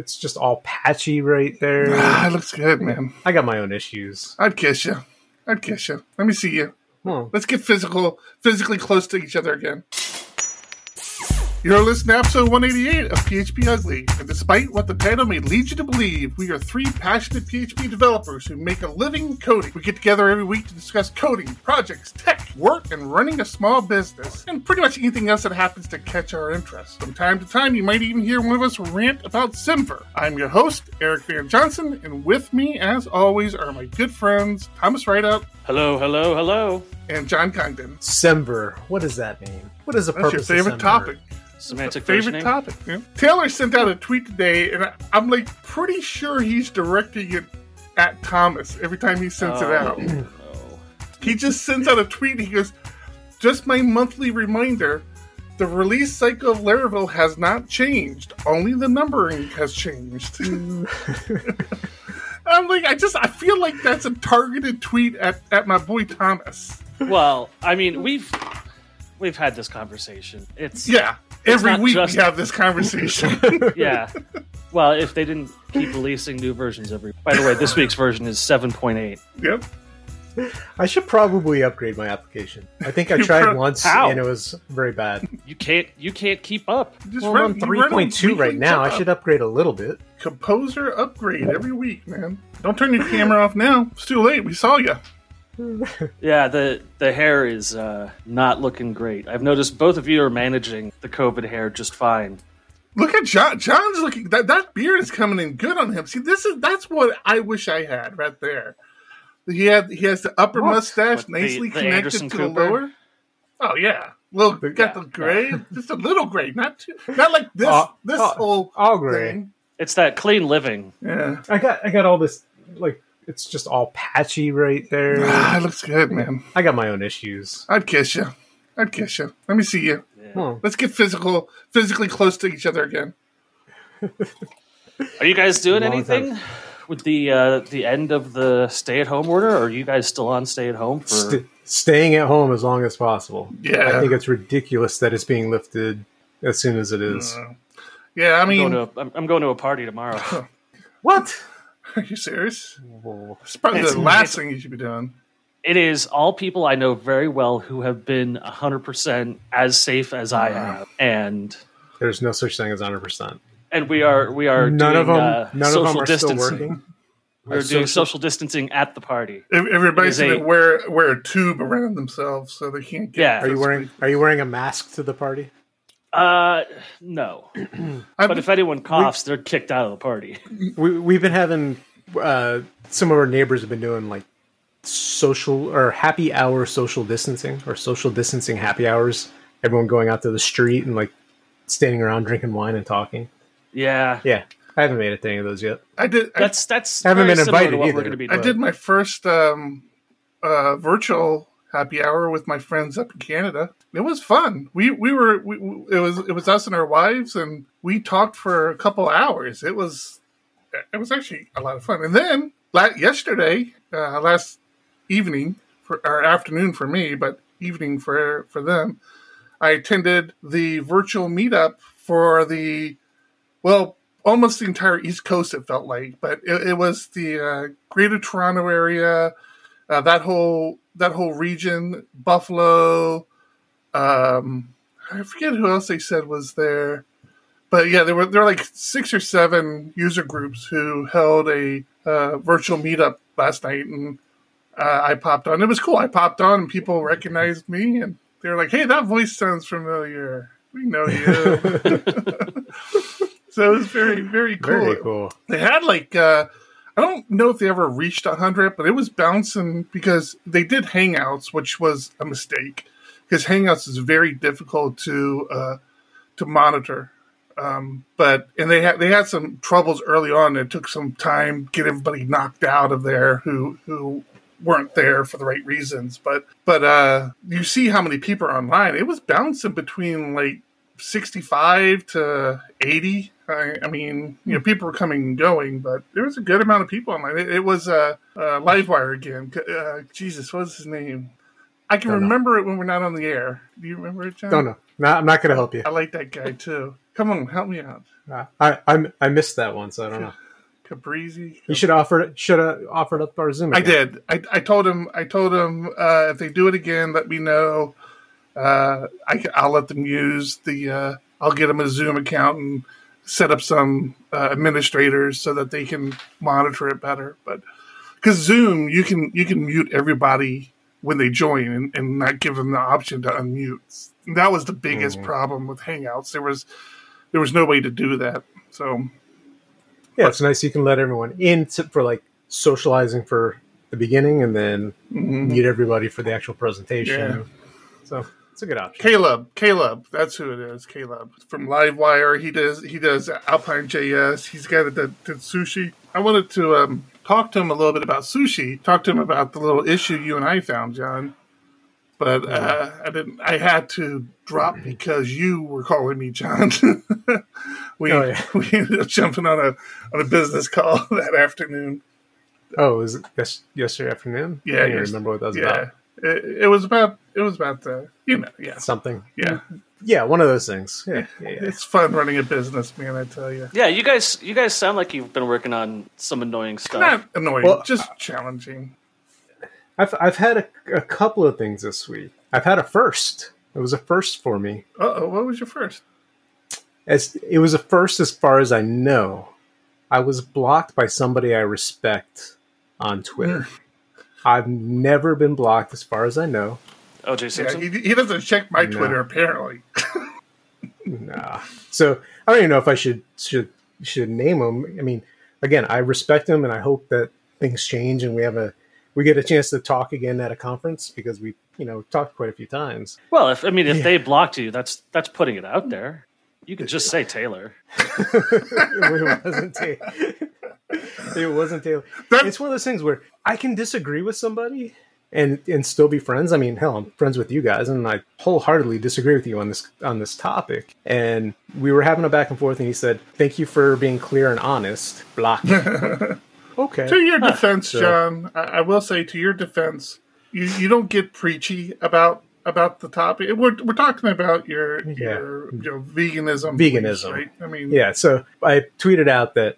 it's just all patchy right there. Ah, it looks good, man. I got my own issues. I'd kiss you. I'd kiss you. Let me see you. Hmm. Let's get physical, physically close to each other again. You're listening to episode 188 of PHP Ugly, and despite what the title may lead you to believe, we are three passionate PHP developers who make a living coding. We get together every week to discuss coding, projects, tech, work, and running a small business, and pretty much anything else that happens to catch our interest. From time to time, you might even hear one of us rant about Semver. I'm your host, Eric Van Johnson, and with me, as always, are my good friends Thomas Rideout Hello, hello, hello. and John Congdon. Semver. What does that mean? What is the That's your purpose? of favorite Semver? topic. Semantic favorite topic. Yeah. Taylor sent out a tweet today, and I, I'm like pretty sure he's directing it at Thomas every time he sends it out. Oh, no. He just sends out a tweet. And he goes, "Just my monthly reminder: the release cycle of Laravel has not changed. Only the numbering has changed." I'm like, I just I feel like that's a targeted tweet at at my boy Thomas. Well, I mean, we've we've had this conversation. It's Yeah, every week just- we have this conversation. yeah. Well, if they didn't keep releasing new versions every. By the way, this week's version is seven point eight. yep. I should probably upgrade my application. I think I tried pro- once How? and it was very bad. You can't you can't keep up. Just Well, run- I'm on you three run a point two right now. I should upgrade a little bit. composer upgrade every week, man. Don't turn your camera off now. It's too late. We saw you. Yeah, the the hair is uh, not looking great. I've noticed both of you are managing the COVID hair just fine. Look at John. John's looking. That that beard is coming in good on him. See, this is that's what I wish I had right there. He had he has the upper What? mustache What, the- nicely the connected Anderson to Cooper? the lower. Oh yeah, little The- got yeah, the gray, just a little gray, not too, not like this Oh, this oh, whole all gray. thing. It's that clean living. Yeah, I got I got all this like it's just all patchy right there. ah, it looks good, man. I got my own issues. I'd kiss you. I'd kiss you. Let me see you. Hmm. Let's get physical, physically close to each other again. Are you guys doing Long anything with the uh, the end of the stay at home order? Or are you guys still on stay at home for? St- staying at home as long as possible. Yeah. I think it's ridiculous that it's being lifted as soon as it is. Uh, Yeah, I I'm mean, going to a, I'm, I'm going to a party tomorrow. What? are you serious? Well, It's probably It's- the last thing you should be doing. it is all people I know very well who have been 100% as safe as I have. And There's no such thing as 100%. and we are we are None doing, of them, uh, none of them are still distancing. working. We're doing social- social distancing at the party. Everybody's It is gonna a- wear wear a tube around themselves so they can't get. Yeah. Are you wearing Are you wearing a mask to the party? Uh, no. But if anyone coughs, they're kicked out of the party. We we've been having uh, some of our neighbors have been doing like social or happy hour social distancing or social distancing happy hours. Everyone going out to the street and like standing around drinking wine and talking. Yeah, Yeah, I haven't made it to any of those yet. I did. I, that's that's Haven't been invited either. we're going to be I did my first um, uh, virtual happy hour with my friends up in Canada. It was fun. We we were we, it was it was us and our wives, and we talked for a couple hours. It was it was actually a lot of fun. And then la- yesterday, uh, last evening for or afternoon for me, but evening for for them, I attended the virtual meetup for the well almost the entire East Coast. It felt like, but it, it was the uh, Greater Toronto area, uh, that whole that whole region, Buffalo. Um, I forget who else they said was there, but yeah, there were there were like six or seven user groups who held a uh, virtual meetup last night, and uh, I popped on. It was cool. I popped on, and people recognized me, and they were like, "Hey, that voice sounds familiar. We know you." so it was very very cool. Very cool. They had like uh I don't know if they ever reached 100, but it was bouncing because they did Hangouts, which was a mistake because Hangouts is very difficult to uh, to monitor. Um, but and they had they had some troubles early on. It took some time to get everybody knocked out of there who who weren't there for the right reasons. But but uh, you see how many people are online. It was bouncing between like 65 to 80. I, I mean, you know, people were coming and going, but there was a good amount of people online. It, it was uh, uh, Livewire again. Uh, Jesus, what was his name? I can Don't know. remember it when we're not on the air. Do you remember it, John? Don't know. No, I'm not going to help you. I like that guy too. Come on, help me out. Uh, I I I missed that one, so I don't know. Cabrizi. You should offer should have offered up our Zoom. I did. I, I told him. I told him uh, if they do it again, let me know. Uh, I, will let them use the. Uh, I'll get them a Zoom account and set up some uh, administrators so that they can monitor it better. But because Zoom, you can you can mute everybody when they join and, and not give them the option to unmute. That was the biggest Mhm. problem with Hangouts. There was there was no way to do that. So Yeah, it's nice you can let everyone in for like socializing for the beginning, and then mhm. meet everybody for the actual presentation. Yeah. So it's a good option. Caleb, Caleb, that's who it is. Caleb from Livewire. He does he does Alpine JS. He's got it that did sushi. I wanted to um, talk to him a little bit about sushi. Talk to him about the little issue you and I found, John. But uh, I didn't. I had to drop because you were calling me John. we Oh, yeah. we ended up jumping on a on a business call that afternoon. Oh, was it yes, yesterday afternoon? Yeah, I don't remember what that was Yeah, about. It, it was about it was about the you know yeah Something. yeah. Yeah, one of those things. Yeah, yeah, yeah. It's fun running a business, man. I tell you. Yeah, you guys, you guys sound like you've been working on some annoying stuff. Not annoying, Well, just challenging. I've I've had a, a couple of things this week. I've had a first. It was a first for me. Uh oh, what was your first? As it was a first as far as I know. I was blocked by somebody I respect on Twitter. I've never been blocked as far as I know. OJ Yeah, he, he doesn't check my No. Twitter apparently. Nah. So I don't even know if I should should should name him. I mean, again, I respect him, and I hope that things change and we have a we get a chance to talk again at a conference because we you know talked quite a few times. well, if I mean, if Yeah. they blocked you, that's that's putting it out mm. there. You could just say Taylor. it wasn't Taylor. It wasn't Taylor. That- It's one of those things where I can disagree with somebody and and still be friends. I mean, hell, I'm friends with you guys, and I wholeheartedly disagree with you on this on this topic. And we were having a back and forth, and he said, "Thank you for being clear and honest." Block. okay. To your defense, John, I, I will say to your defense, you, you don't get preachy about about the topic. We're we're talking about your Yeah. your you know veganism, Veganism. right? I mean, Yeah, so I tweeted out that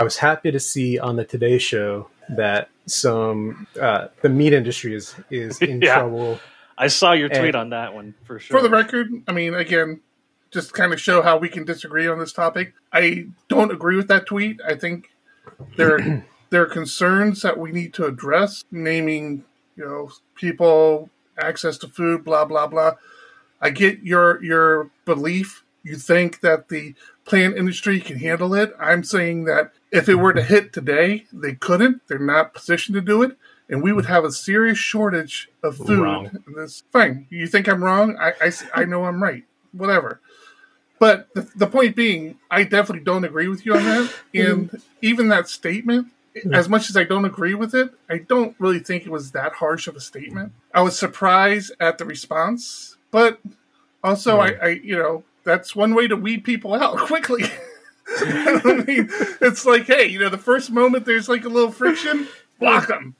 I was happy to see on the Today Show that some uh, the meat industry is is in Yeah. trouble. I saw your tweet And- on that one for sure. For the record, I mean, again, just kind of show how we can disagree on this topic. I don't agree with that tweet. I think there there are concerns that we need to address, naming you know people access to food, blah blah blah. I get your your belief. You think that the plant industry can handle it. I'm saying that if it were to hit today, they couldn't. They're not positioned to do it, and we would have a serious shortage of food. Wrong. this fine. You think I'm wrong? I, I, I know I'm right. Whatever. But the, the point being, I definitely don't agree with you on that. Mm-hmm. And even that statement, mm-hmm. as much as I don't agree with it, I don't really think it was that harsh of a statement. I was surprised at the response, but also, I, I you know, that's one way to weed people out quickly. I mean, it's like, hey, you know, the first moment there's like a little friction, block them.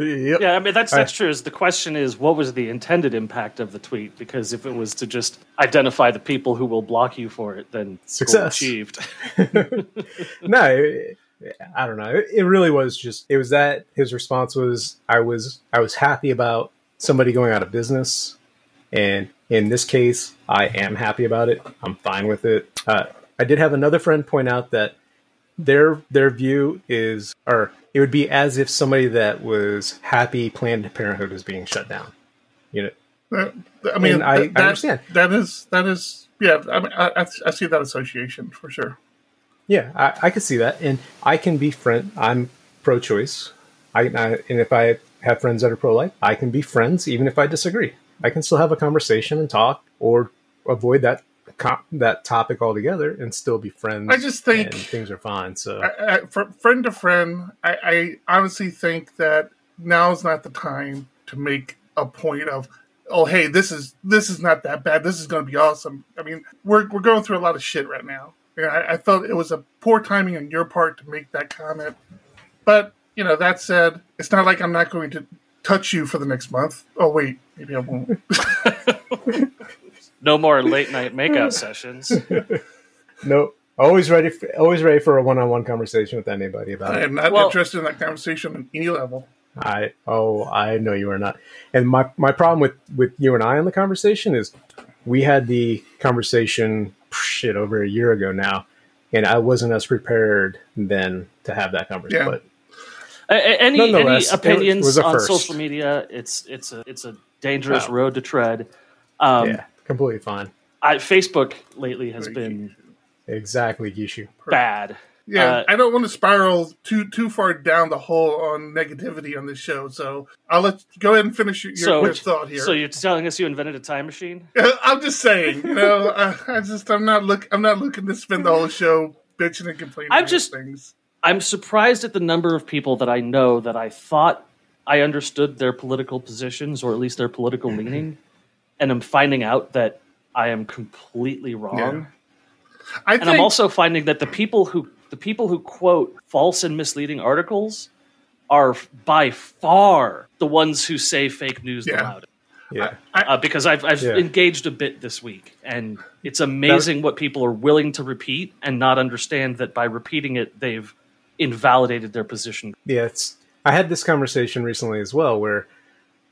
Yep. Yeah, I mean that's that's true. Is the question is what was the intended impact of the tweet? Because if it was to just identify the people who will block you for it, then goal Success. achieved. no, I don't know. It, it really was just it was that his response was I was I was happy about somebody going out of business, and in this case, I am happy about it. I'm fine with it. Uh, I did have another friend point out that their their view is or it would be as if somebody that was happy Planned Parenthood was being shut down. You know, That- I mean, I- I that, that- understand. that is that is yeah. I mean, I, I, I see that association for sure. Yeah, I, I could see that, and I can be friend. I'm pro-choice. I, I and if I have friends that are pro-life, I can be friends even if I disagree. I can still have a conversation and talk, or avoid that that topic altogether and still be friends. I just think- things are fine. So I, I, friend to friend, I, I honestly think that now is not the time to make a point of, oh, hey, this is this is not that bad. This is going to be awesome. I mean, we're we're going through a lot of shit right now. And I, I felt it was a poor timing on your part to make that comment. But you know, that said, it's not like I'm not going to touch you for the next month. Oh wait, maybe I won't. No more late night makeout sessions. Nope. Always ready. For, always ready for a one-on-one conversation with anybody about it. I am not Well- interested in that conversation on any level. I oh I know you are not. And my my problem with with you and I on the conversation is we had the conversation shit over a year ago now, and I wasn't as prepared then to have that conversation. Yeah. But A- a- any any opinions on first. social media? It's it's a it's a dangerous Oh. road to tread. Um, yeah, completely fine. I, Facebook lately has Very been Exactly, Gishu. bad. Yeah, Uh, I don't want to spiral too too far down the hole on negativity on this show, so I'll let go ahead and finish your, So- your thought here. So you're telling us you invented a time machine? I'm just saying, you know, I, I just I'm not look I'm not looking to spend the whole show bitching and complaining. I'm just- things. I'm surprised at the number of people that I know that I thought I understood their political positions or at least their political leaning, and I'm finding out that I am completely wrong. I And think I'm also finding that the people who the people who quote false and misleading articles are by far the ones who say fake news the Yeah. loudest. Yeah, uh, because I've I've Yeah. engaged a bit this week, and it's amazing what people are willing to repeat and not understand that by repeating it they've invalidated their position. yeah. It's. I had this conversation recently as well, where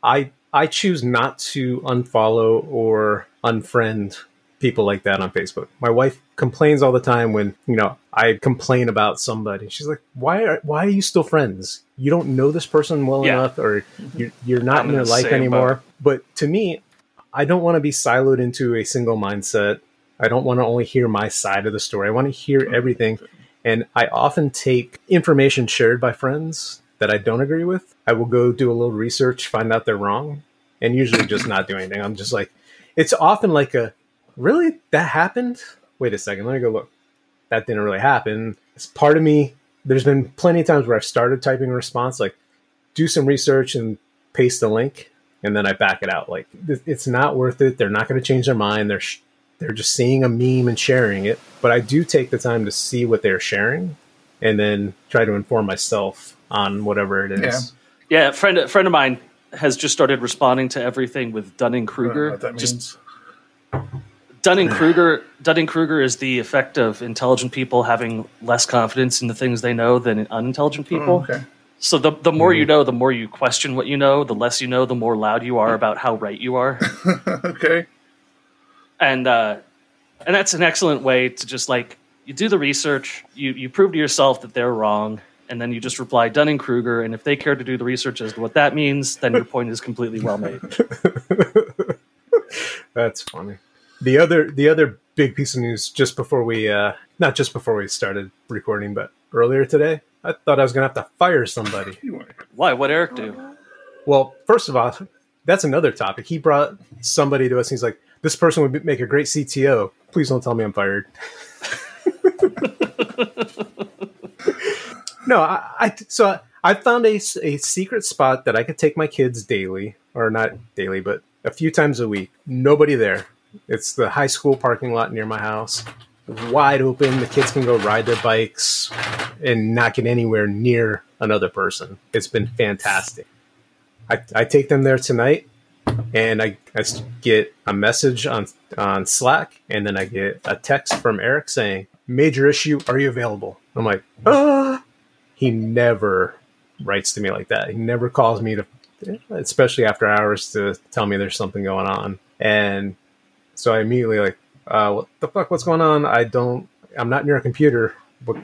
I I choose not to unfollow or unfriend people like that on Facebook. My wife complains all the time when you know I complain about somebody. She's like, "Why are why are you still friends? You don't know this person well Yeah. enough, or you're, you're not I'm in their the life anymore." boat. But to me, I don't want to be siloed into a single mindset. I don't want to only hear my side of the story. I want to hear hmm. everything. And I often take information shared by friends that I don't agree with. I will go do a little research, find out they're wrong, and usually just not do anything. I'm just like, it's often like a, really? That happened? Wait a second, let me go look. That didn't really happen. It's part of me. There's been plenty of times where I've started typing a response, like, do some research and paste the link, and then I back it out. Like, it's not worth it. They're not going to change their mind. They're sh- they're just seeing a meme and sharing it. But I do take the time to see what they're sharing, and then try to inform myself on whatever it is. Yeah, a friend a friend of mine has just started responding to everything with Dunning I don't know Kruger. that Just means. Dunning Kruger Dunning Kruger is the effect of intelligent people having less confidence in the things they know than unintelligent people. Oh, okay. So the the more you know, the more you question what you know. The less you know, the more loud you are about how right you are. okay. and uh, and that's an excellent way to just like you do the research, you you prove to yourself that they're wrong, and then you just reply Dunning Kruger. And if they care to do the research as to what that means, then your point is completely well made. That's funny. The other the other big piece of news just before we uh not just before we started recording, but earlier today, I thought I was gonna have to fire somebody. Why? What Eric do? Well, first of all, that's another topic. He brought somebody to us. And he's like, "This person would make a great CTO. Please don't tell me I'm fired." no, I, I so I, I found a secret spot that I could take my kids daily, or not daily, but a few times a week. Nobody there. It's the high school parking lot near my house. Wide open. The kids can go ride their bikes and not get anywhere near another person. It's been fantastic. I, I take them there tonight and I get a message on on Slack and then I get a text from Eric saying, Major issue, are you available? I'm like, ah. He never writes to me like that. He never calls me to, especially after hours, to tell me there's something going on. And so I immediately like, uh, what the fuck? What's going on? I don't. I'm not near a computer. What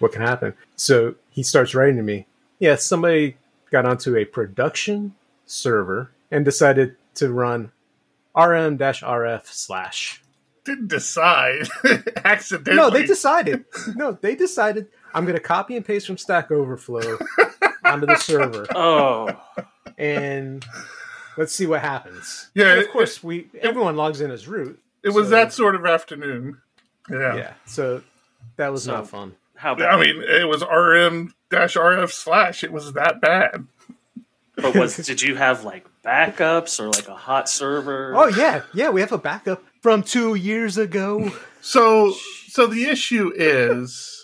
what can happen? So he starts writing to me. Yeah, somebody got onto a production server and decided to run rm-rf slash. Didn't decide accidentally. No, they decided. No, they decided. I'm going to copy and paste from Stack Overflow onto the server, Oh, and let's see what happens. Yeah, And of it- course, we everyone logs in as root. It was so- that sort of afternoon. Yeah. Yeah, so that was So- not fun. how bad? I mean, it was RM dash RF slash. It was that bad. but was did you have like backups or like a hot server? Oh yeah, yeah. We have a backup from two years ago. So, so the issue is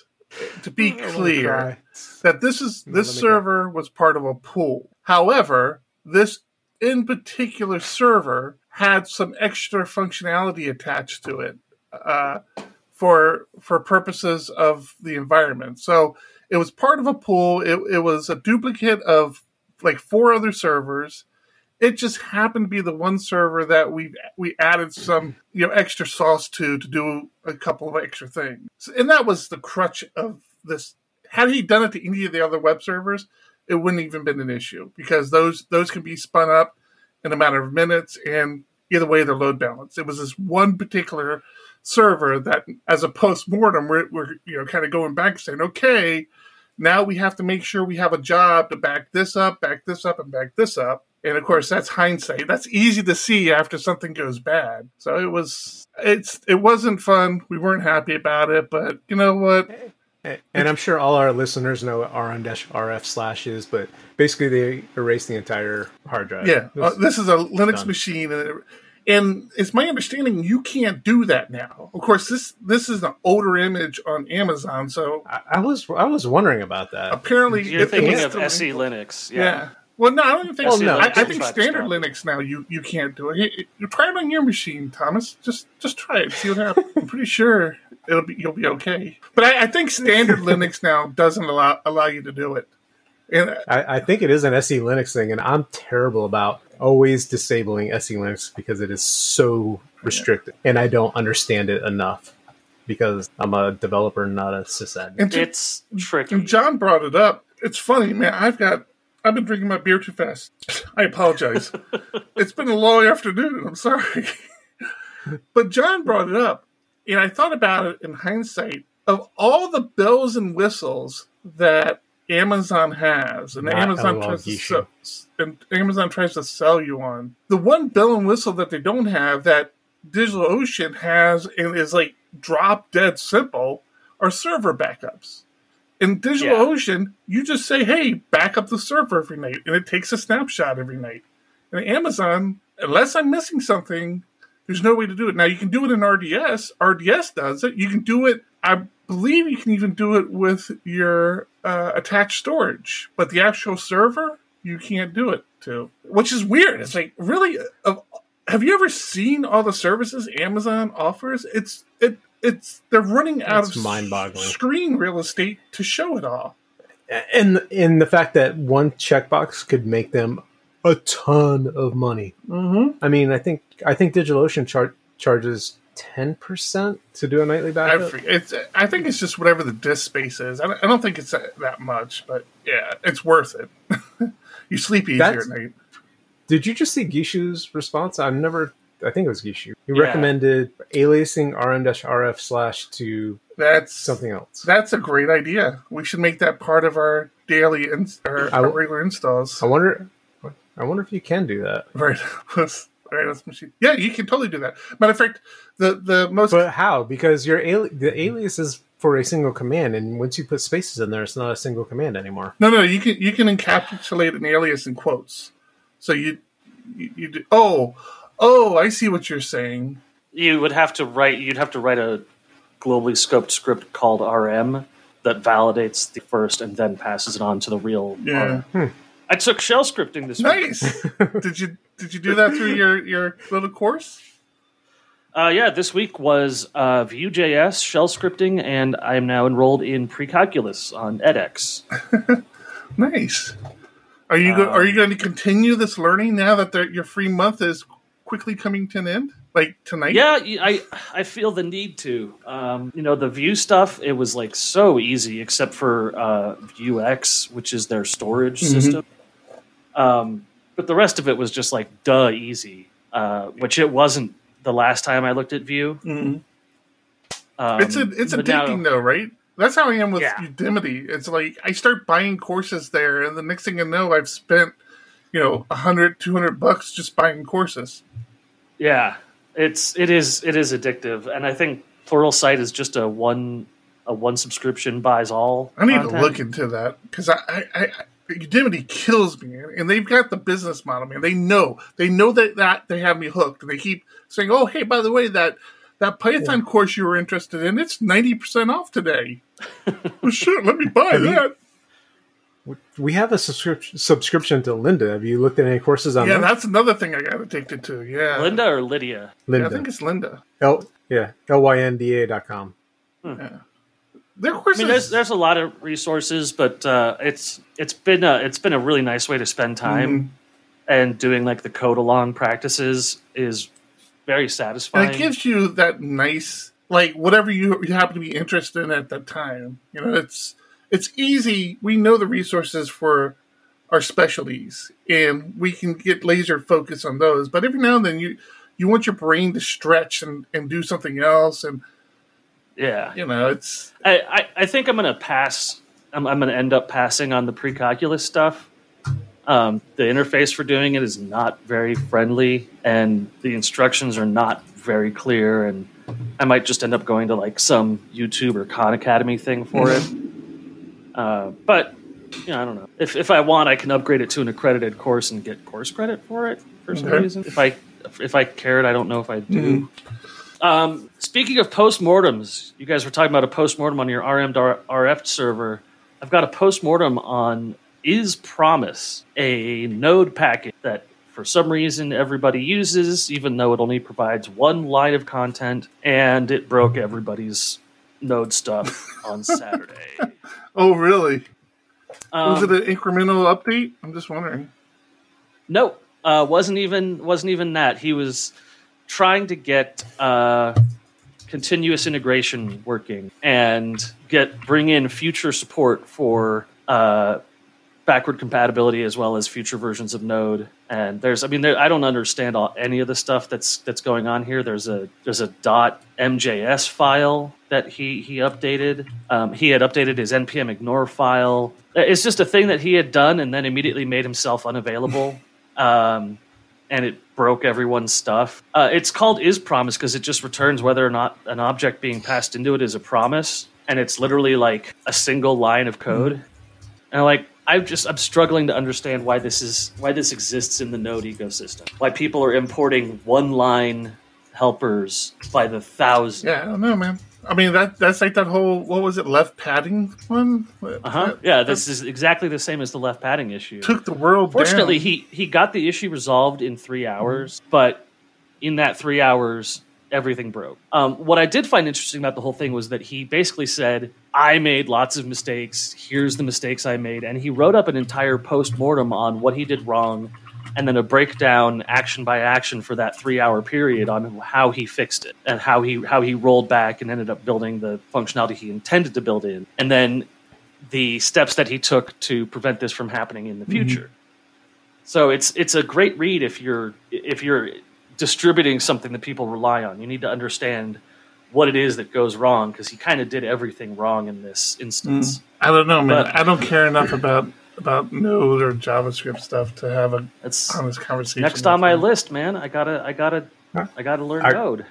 to be clear that this is this server was part of a pool. However, this in particular server had some extra functionality attached to it uh, for for purposes of the environment. So it was part of a pool. It, it was a duplicate of like four other servers. It just happened to be the one server that we we added some you know extra sauce to to do a couple of extra things, and that was the crutch of this. Had he done it to any of the other web servers, it wouldn't even been an issue because those those can be spun up in a matter of minutes, and either way they're load balanced. It was this one particular server that, as a post mortem, we're, we're you know kind of going back saying, okay, now we have to make sure we have a job to back this up, back this up, and back this up. And of course, that's hindsight. That's easy to see after something goes bad. So it was, it's, it wasn't fun. We weren't happy about it, but you know what? And I'm sure all our listeners know what rm-rf slash is, but basically they erase the entire hard drive. Yeah, uh, this is a Linux done. machine, and, it, and it's my understanding you can't do that now. Of course, this this is an older image on Amazon, so I, I was I was wondering about that. Apparently, you're it, thinking of SE Linux. Yeah. yeah. Well, no, I don't even think. Well, no. I, I think standard Linux now you, you can't do it. You try it on your machine, Thomas. Just just try it. See what happens. I'm pretty sure it'll be you'll be okay. But I, I think standard Linux now doesn't allow allow you to do it. And uh, I, I, think it is an SE Linux thing, and I'm terrible about always disabling SE Linux because it is so restricted, yeah. and I don't understand it enough because I'm a developer, not a sysadmin. it's tricky. And John brought it up. It's funny, man. I've got I've been drinking my beer too fast. I apologize. it's been a long afternoon. I'm sorry. but John brought it up, and I thought about it in hindsight of all the bells and whistles that Amazon has, and Not Amazon tries to sell, and Amazon tries to sell you on. The one bell and whistle that they don't have that DigitalOcean has and is like drop dead simple are server backups. In DigitalOcean, yeah. you just say, "Hey, back up the server every night," and it takes a snapshot every night. In Amazon, unless I'm missing something, there's no way to do it. Now you can do it in RDS. RDS does it. You can do it. I believe you can even do it with your uh, attached storage, but the actual server you can't do it to, which is weird. It's like really. Have you ever seen all the services Amazon offers? It's it it's they're running out of mind-boggling screen real estate to show it all. And in the fact that one checkbox could make them a ton of money. Mm-hmm. I mean, I think I think DigitalOcean char- charges ten percent to do a nightly backup. I, it's, I think it's just whatever the disk space is. I don't, I don't think it's that, that, much, but yeah, it's worth it. you sleep easier That's, at night. Did you just see Gishu's response? I've never I think it was Gishu. He yeah. recommended aliasing rm-rf slash to that's something else. That's a great idea. We should make that part of our daily in, our, our regular installs. I wonder. I wonder if you can do that. Right. right. Let's machine. Yeah, you can totally do that. Matter of fact, the the most. But how? Because your ali- the alias is for a single command, and once you put spaces in there, it's not a single command anymore. No, no, you can you can encapsulate an alias in quotes. So you you, you do. Oh, Oh, I see what you're saying. You would have to write. You'd have to write a globally scoped script called RM that validates the first and then passes it on to the real. Yeah. Hmm. I took shell scripting this nice. week. Nice. did you did you do that through your your little course? Uh, yeah, this week was uh, Vue.js, shell scripting, and I am now enrolled in precalculus on edX. nice. Are you go- are you going to continue this learning now that your free month is quickly coming to an end? Like tonight? Yeah, I I feel the need to. Um, you know, the Vue stuff it was like so easy, except for uh, Vuex, which is their storage mm-hmm. system. Um, but the rest of it was just like duh easy, uh, which it wasn't the last time I looked at Vue. Mm-hmm. Um, it's a it's addicting now, though, right? That's how I am with yeah. Udemy. It's like I start buying courses there, and the next thing I know, I've spent you know 100 200 bucks just buying courses yeah, it's it is it is addictive, and I think Pluralsight is just a one a one subscription buys all. I need content. to look into that because I, I, I Udemy kills me, and they've got the business model, man. They know they know that that they have me hooked, and they keep saying, "Oh, hey, by the way, that that Python yeah. course you were interested in, it's ninety percent off today." well, sure, let me buy have that. We have a subscription subscription to Lynda. Have you looked at any courses on Yeah, that? that's another thing I got addicted to. Yeah, Lynda or Lydia? Yeah, I think it's Lynda. L yeah L Y N D A dot com. Their I courses. mean, there's there's a lot of resources, but uh, it's it's been a it's been a really nice way to spend time, and doing like the code along practices is very satisfying. and it gives you that nice, like whatever you, you happen to be interested in at that time. You know, it's it's easy. We know the resources for our specialties, and we can get laser focus on those. But every now and then, you you want your brain to stretch and, and do something else, and yeah, you know, it's I, I, I think I'm going to pass. I'm, I'm going to end up passing on the pre-calculus stuff. Um, the interface for doing it is not very friendly, and the instructions are not very clear. And I might just end up going to like some YouTube or Khan Academy thing for it. Uh, but you know, I don't know. If if I want, I can upgrade it to an accredited course and get course credit for it for some Okay. reason. If I if I cared, I don't know if I do. Um, speaking of postmortems, you guys were talking about a postmortem on your RM RF server. I've got a postmortem on Is Promise, a node packet that for some reason everybody uses, even though it only provides one line of content, and it broke everybody's node stuff on Saturday. oh really? Was Um, it an incremental update? I'm just wondering. Nope, uh, wasn't even wasn't even that. He was trying to get uh, continuous integration working and get bring in future support for uh, backward compatibility as well as future versions of Node. And there's, I mean, there, I don't understand all, any of the stuff that's that's going on here. There's a there's a dot MJS file that he he updated. Um, he had updated his npm ignore file. It's just a thing that he had done and then immediately made himself unavailable. um, and it broke everyone's stuff. Uh, it's called is promise because it just returns whether or not an object being passed into it is a promise, and it's literally like a single line of code. And like I'm just I'm struggling to understand why this is why this exists in the Node ecosystem. Why people are importing one line helpers by the thousand. Yeah, I don't know, man. I mean that that's like that whole what was it left padding one? Uh huh. Yeah, this is exactly the same as the left padding issue. took the world. Fortunately, down. he he got the issue resolved in three hours, but in that three hours, everything broke. Um, what I did find interesting about the whole thing was that he basically said, "I made lots of mistakes. Here's the mistakes I made," and he wrote up an entire post mortem on what he did wrong, and then a breakdown, action by action, for that three hour period on how he fixed it and how he how he rolled back and ended up building the functionality he intended to build in, and then the steps that he took to prevent this from happening in the mm-hmm. future. So it's it's a great read if you're if you're distributing something that people rely on. You need to understand what it is that goes wrong because he kind of did everything wrong in this instance. Mm-hmm. I don't know, man. But- I don't care enough about about Node or JavaScript stuff to have a That's honest conversation. next on my them. list, man. I gotta I gotta Huh? I gotta learn I- Node.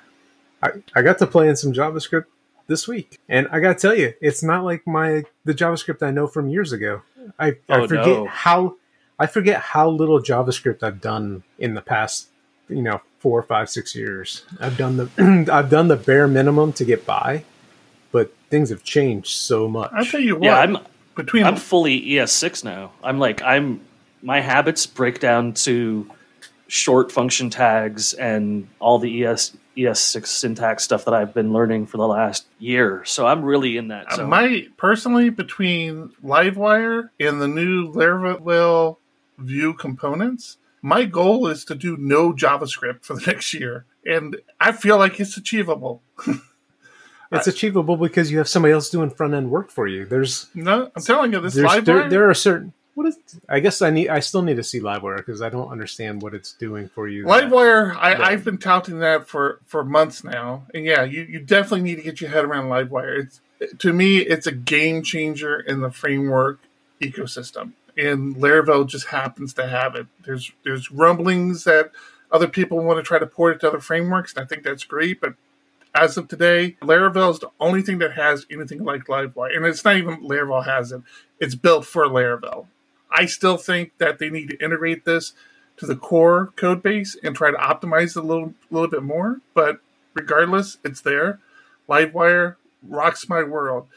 I, I got to play in some JavaScript this week, and I got to tell you, it's not like my the JavaScript I know from years ago. I, I Oh, forget no. how I forget how little JavaScript I've done in the past, you know, four, five, six years. I've done the I've done the bare minimum to get by, but things have changed so much. I'll tell you what. Yeah, I'm between I'm fully ES6 now. I'm like I'm my habits break down to short function tags and all the ES ES6 syntax stuff that I've been learning for the last year. So I'm really in that uh, zone. my personally between Livewire and the new Laravel View components, my goal is to do no JavaScript for the next year, and I feel like it's achievable. it's achievable because you have somebody else doing front end work for you. There's No, I'm telling you, this Livewire. there, there are certain what is I guess I need I still need to see Livewire because I don't understand what it's doing for you. Livewire, I, Yeah. I've been touting that for, for months now, and yeah, you, you definitely need to get your head around Livewire. It's to me, it's a game changer in the framework ecosystem, and Laravel just happens to have it. There's there's rumblings that other people want to try to port it to other frameworks, and I think that's great. But as of today, Laravel is the only thing that has anything like Livewire, and it's not even Laravel has it; it's built for Laravel. I still think that they need to integrate this to the core code base and try to optimize it a little little bit more. But regardless, it's there. Livewire rocks my world.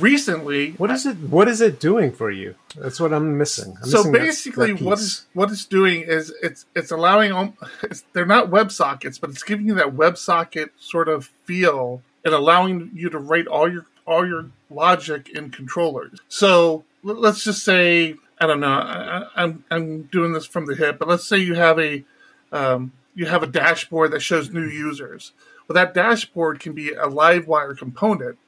Recently, What is it? What is it doing for you? That's what I'm missing. I'm so missing basically, that what piece. is what it's doing is it's it's allowing um, it's, they're not WebSockets, but it's giving you that WebSocket sort of feel and allowing you to write all your all your logic in controllers. So let's just say I don't know. I, I- I'm I'm doing this from the hip, but let's say you have a um, you have a dashboard that shows new users. Well, that dashboard can be a LiveWire component,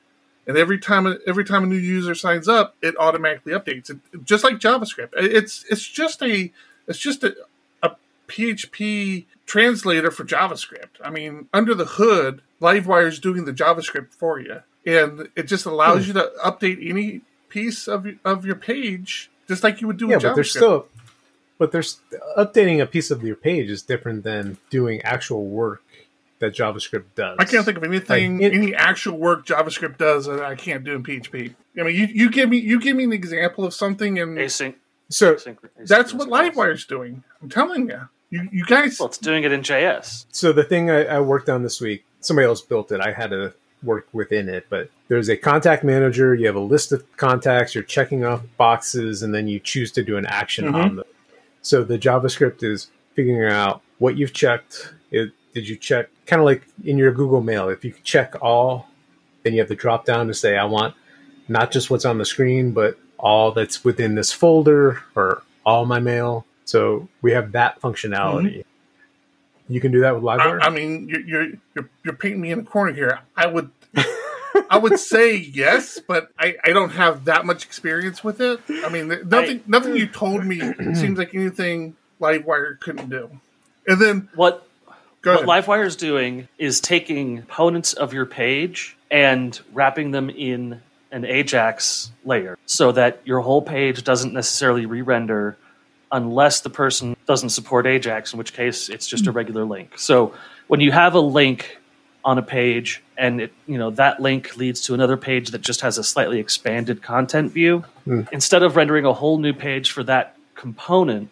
and every time every time a new user signs up, it automatically updates. It, just like JavaScript, it's it's just a it's just a, a PHP translator for JavaScript. I mean, under the hood, LiveWire is doing the JavaScript for you, and it just allows hmm. you to update any piece of of your page just like you would do Yeah, but JavaScript. there's still, but there's updating a piece of your page is different than doing actual work that JavaScript does. I can't think of anything, Like, it- any actual work JavaScript does that I can't do in PHP. I mean, you, you give me you give me an example of something, and Async. So async- that's what asynchronous calls. LiveWire's doing. I'm telling you, you you guys. Well, it's doing it in JS. so the thing I, I worked on this week, somebody else built it. I had to work within it, but there's a contact manager. You have a list of contacts. You're checking off boxes, and then you choose to do an action Mhm. on them. So the JavaScript is figuring out what you've checked. It, did you check kind of like in your Google Mail? If you check all, then you have the drop down to say, I want not just what's on the screen, but all that's within this folder or all my mail. So we have that functionality. Mm-hmm. You can do that with I, LiveWire. I mean, you're, you're you're you're painting me in a corner here. I would. I would say yes, but I, I don't have that much experience with it. I mean, th- nothing nothing you told me seems like anything LiveWire couldn't do. And then What go what. LiveWire is doing is taking components of your page and wrapping them in an Ajax layer so that your whole page doesn't necessarily re-render unless the person doesn't support Ajax, in which case it's just a hmm. regular link. So when you have a link on a page and it, you know that link leads to another page that just has a slightly expanded content view, hmm. instead of rendering a whole new page for that component,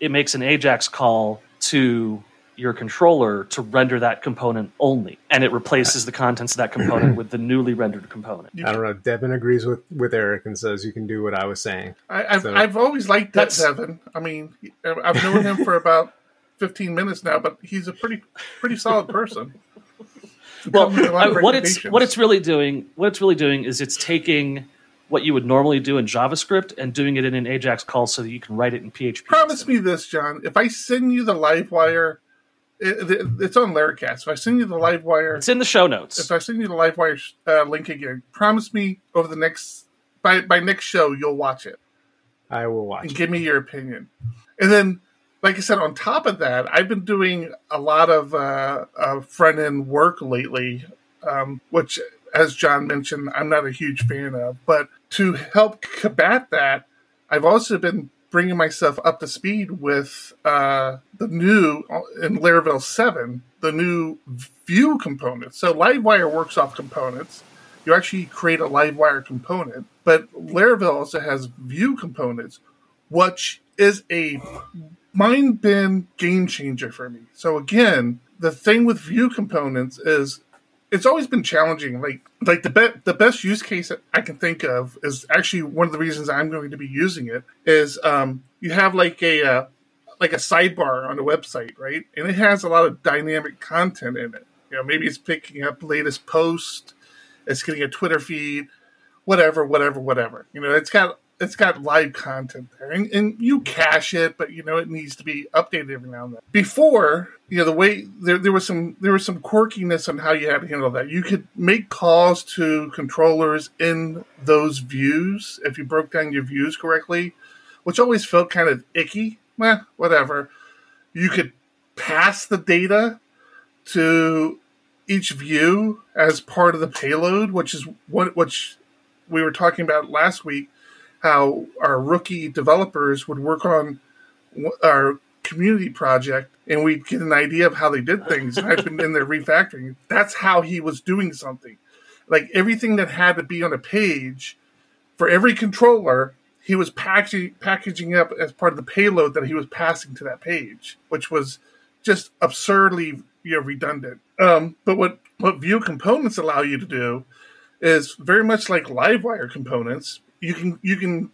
it makes an Ajax call to your controller to render that component only, and it replaces the contents of that component with the newly rendered component. I don't know. Devin agrees with, with Eric and says you can do what I was saying. I, I've So- I've always liked that That's- Devin. I mean, I've known him for about fifteen minutes now, but he's a pretty pretty solid person. Well, Comes with a lot of what it's what it's really doing, what it's really doing is it's taking what you would normally do in JavaScript and doing it in an Ajax call so that you can write it in PHP. Promise me this, John. If I send you the LiveWire, it, it, it's on Laracast. If I send you the LiveWire, It's in the show notes. if I send you the LiveWire uh, link again, promise me over the next by by next show you'll watch it I will watch. and it. give me your opinion. And then, like I said, on top of that, I've been doing a lot of uh, uh, front end work lately, um, which, as John mentioned, I'm not a huge fan of. But to help combat that, I've also been bringing myself up to speed with uh, the new in Laravel 7, the new view component. So Livewire works off components. You actually create a Livewire component, but Laravel also has view components, which is a mind bend game changer for me. So again, the thing with view components is it's always been challenging. Like like the be- the best use case I can think of is actually one of the reasons I'm going to be using it is um, you have like a uh, like a sidebar on the website, right? And it has a lot of dynamic content in it. You know, maybe it's picking up latest post, it's getting a Twitter feed, whatever, whatever, whatever. You know, it's got it's got live content there, and, and you cache it, but you know it needs to be updated every now and then. Before, you know, the way there, there was some there was some quirkiness on how you had to handle that. You could make calls to controllers in those views if you broke down your views correctly, which always felt kind of icky. Well, whatever. You could pass the data to each view as part of the payload, which is what which we were talking about last week. How our rookie developers would work on our community project, and we'd get an idea of how they did things. And I've been in there refactoring. That's how he was doing something. Like everything that had to be on a page for every controller, he was packaging packaging up as part of the payload that he was passing to that page, which was just absurdly you know redundant. Um, but what what view components allow you to do is very much like Livewire components. You can you can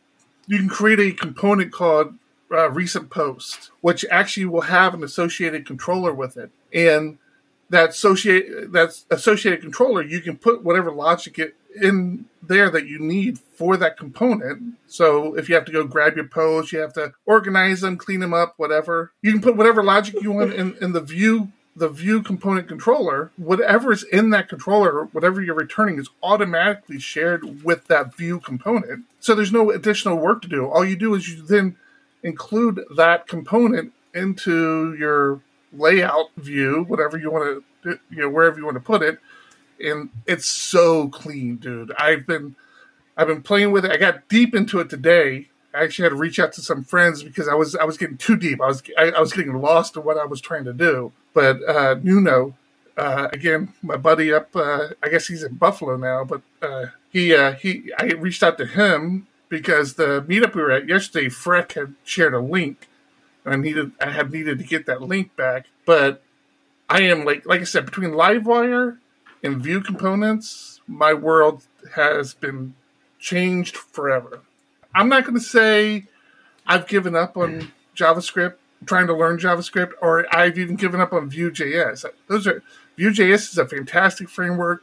you can create a component called uh, recent post, which actually will have an associated controller with it, and that associate that associated controller you can put whatever logic it in there that you need for that component. So if you have to go grab your posts, you have to organize them, clean them up, whatever. You can put whatever logic you want in, in the view the view component controller, whatever is in that controller, whatever you're returning is automatically shared with that view component. So there's no additional work to do. All you do is you then include that component into your layout view, whatever you want to, you know, wherever you want to put it. And it's so clean, dude. I've been, I've been playing with it. I got deep into it today. I actually had to reach out to some friends because I was, I was getting too deep. I was, I, I was getting lost in what I was trying to do. But uh, Nuno, uh, again, my buddy up, uh, I guess he's in Buffalo now, but uh, he, uh, he, I reached out to him because the meetup we were at yesterday, Freck had shared a link and I needed I had needed to get that link back. But I am like like I said, between Livewire and Vue components, my world has been changed forever. I'm not going to say I've given up on JavaScript, trying to learn JavaScript, or I've even given up on Vue.js. Those are Vue.js is a fantastic framework.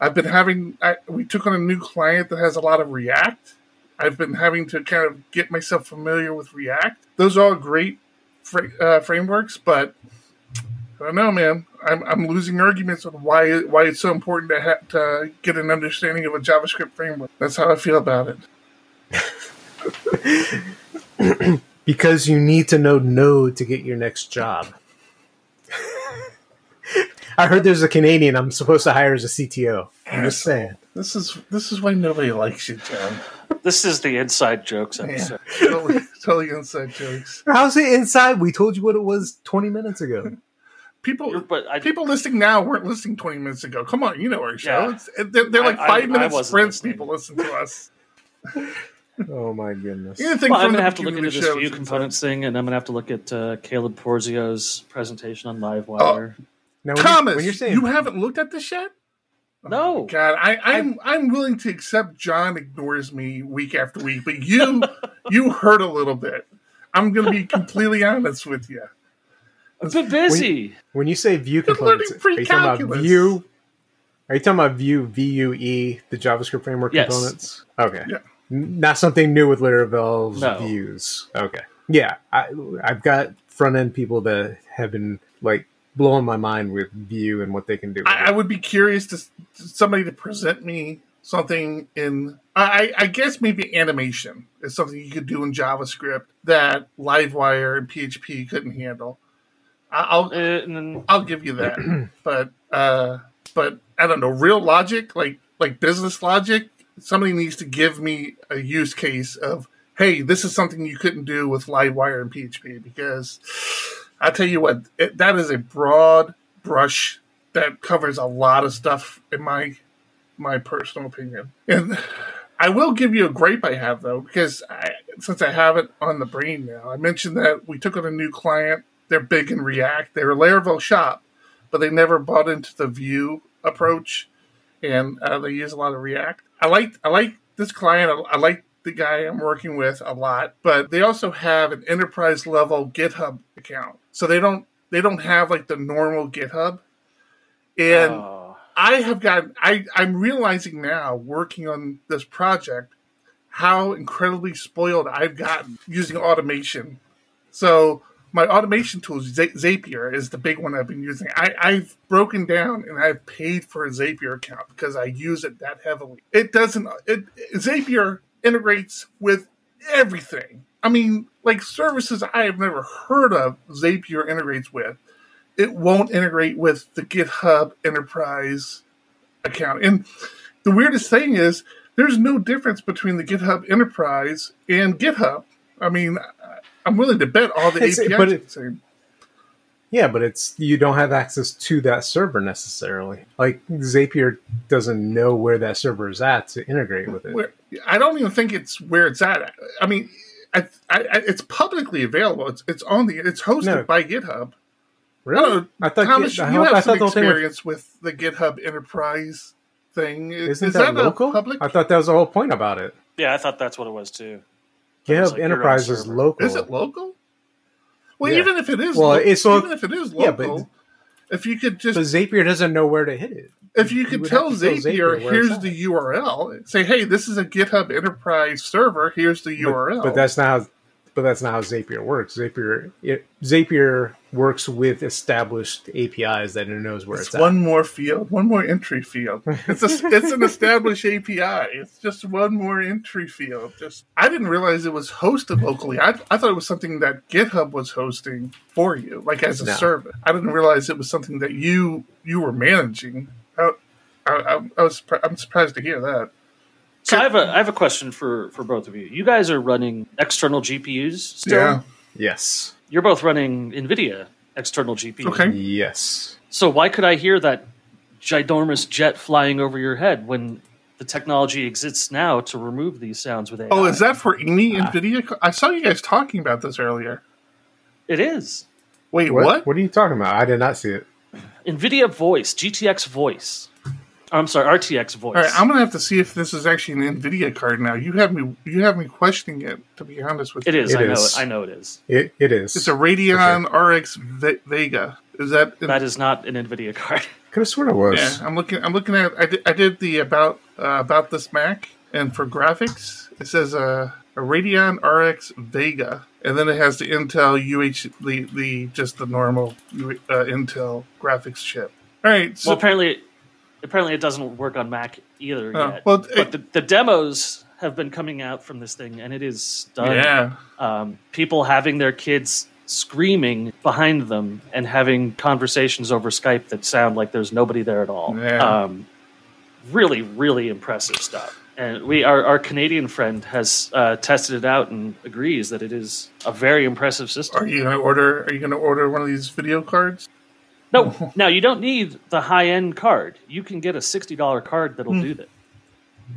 I've been having I, we took on a new client that has a lot of React I've been having to kind of get myself familiar with React. Those are all great uh, frameworks, but I don't know, man. I'm, I'm losing arguments on why why it's so important to, ha- to get an understanding of a JavaScript framework. That's how I feel about it. because you need to know Node to get your next job. I heard there's a Canadian I'm supposed to hire as a CTO. I'm just saying. This is this is why nobody likes you, John. This is the inside jokes episode. Yeah, totally, totally inside jokes. How's it inside? We told you what it was 20 minutes ago. People, but I, people listening now weren't listening 20 minutes ago. Come on, you know our show. Yeah. they're, they're, like five I, minute I sprints. Listening. People listen to us. Oh my goodness! Well, I'm gonna have to look into this Vue components thing, and I'm gonna have to look at uh, Caleb Porzio's presentation on Livewire. Oh. Now, when Thomas, you, when you're saying you haven't looked at this yet? No, oh God, I, I'm i am willing to accept John ignores me week after week, but you you hurt a little bit. I'm going to be completely honest with you. I've been busy. When, when you say Vue components, are you talking about Vue? Are you talking about Vue VUE, the JavaScript framework yes. components? Okay, yeah. Not something new with Laravel's no. views. Okay, yeah, I, I've got front end people that have been like blowing my mind with Vue and what they can do. I, I, would be curious to somebody to present me something in. I, I, guess maybe animation is something you could do in JavaScript that Livewire and PHP couldn't handle. I'll uh, I'll give you that, but uh, but I don't know real logic like like business logic. Somebody needs to give me a use case of hey, this is something you couldn't do with Livewire and PHP because I tell you what, it, that is a broad brush that covers a lot of stuff in my my personal opinion. And I will give you a gripe I have though, because I, since I have it on the brain now, I mentioned that we took on a new client. They're big in React. They're a Laravel shop, but they never bought into the Vue approach, and uh, they use a lot of React. I like I like this client. I, I like the guy I'm working with a lot, but they also have an enterprise level GitHub account. So they don't they don't have like the normal GitHub. And oh. I have gotten I I'm realizing now working on this project how incredibly spoiled I've gotten using automation. So my automation tool Zapier is the big one I've been using. I, I've broken down and I've paid for a Zapier account because I use it that heavily. It doesn't. It Zapier integrates with everything. I mean, like services I have never heard of, Zapier integrates with. It won't integrate with the GitHub Enterprise account. And the weirdest thing is, there's no difference between the GitHub Enterprise and GitHub. I mean, I'm willing to bet all the it's, APIs but it, the same. Yeah, but it's you don't have access to that server necessarily. Like Zapier doesn't know where that server is at to integrate with it. Where, I don't even think it's where it's at. I mean, I, I, it's publicly available. It's it's on the it's hosted no. by GitHub. Really? I, I thought Thomas, you, I you have I some experience with the GitHub Enterprise thing. Is, Isn't is that, that, local? a public? I thought that was the whole point about it. Yeah, I thought that's what it was too. GitHub like Enterprise is local. Is it local? Well, Yeah. even if it is, Well, lo- it's lo- even if it is yeah, but- local, if you could just but Zapier doesn't know where to hit it. if you you could tell have to tell Zapier, Zapier here's the URL. Say, hey, this is a GitHub Enterprise server. Here's the But- URL. But, that's not how. But that's not how Zapier works. Zapier it, Zapier works with established APIs that it knows where it's it's, one more field, one more entry field. It's a, it's an established API. It's just one more entry field. Just I didn't realize it was hosted locally. I, I thought it was something that GitHub was hosting for you, like as a No. service. I didn't realize it was something that you you were managing. I, I, I was I'm surprised to hear that. So I have a I have a question for for both of you. You guys are running external GPUs still. Yeah. Yes. You're both running NVIDIA external GPUs. Okay. Yes. So why could I hear that ginormous jet flying over your head when the technology exists now to remove these sounds with AI? Oh, is that for any Ah. NVIDIA? I saw you guys talking about this earlier. It is. Wait, What? what? What are you talking about? I did not see it. NVIDIA Voice, GTX Voice. I'm sorry, RTX Voice. All right, I'm gonna have to see if this is actually an Nvidia card now. You have me, you have me questioning it. To be honest with you, it is. It I know it. I know it is. It it is. It's a Radeon RX Ve- Vega. Is that? That is not an NVIDIA card. Could have sworn it was. yeah, I'm looking. I'm looking at. I did, I did the about uh, about this Mac, and for graphics, it says uh, a Radeon RX Vega, and then it has the Intel UH, the the just the normal uh, Intel graphics chip. All right, so well, apparently, apparently it doesn't work on Mac either Oh, yet. well, but the, the demos have been coming out from this thing, and it is stunning. yeah, um, people having their kids screaming behind them and having conversations over Skype that sound like there's nobody there at all. Yeah. Um, really, really impressive stuff. And we, our, our Canadian friend, has uh, tested it out and agrees that it is a very impressive system. are you gonna order? Are you gonna order one of these video cards? No, now you don't need the high end card. You can get a sixty dollar card that'll Hmm. do that.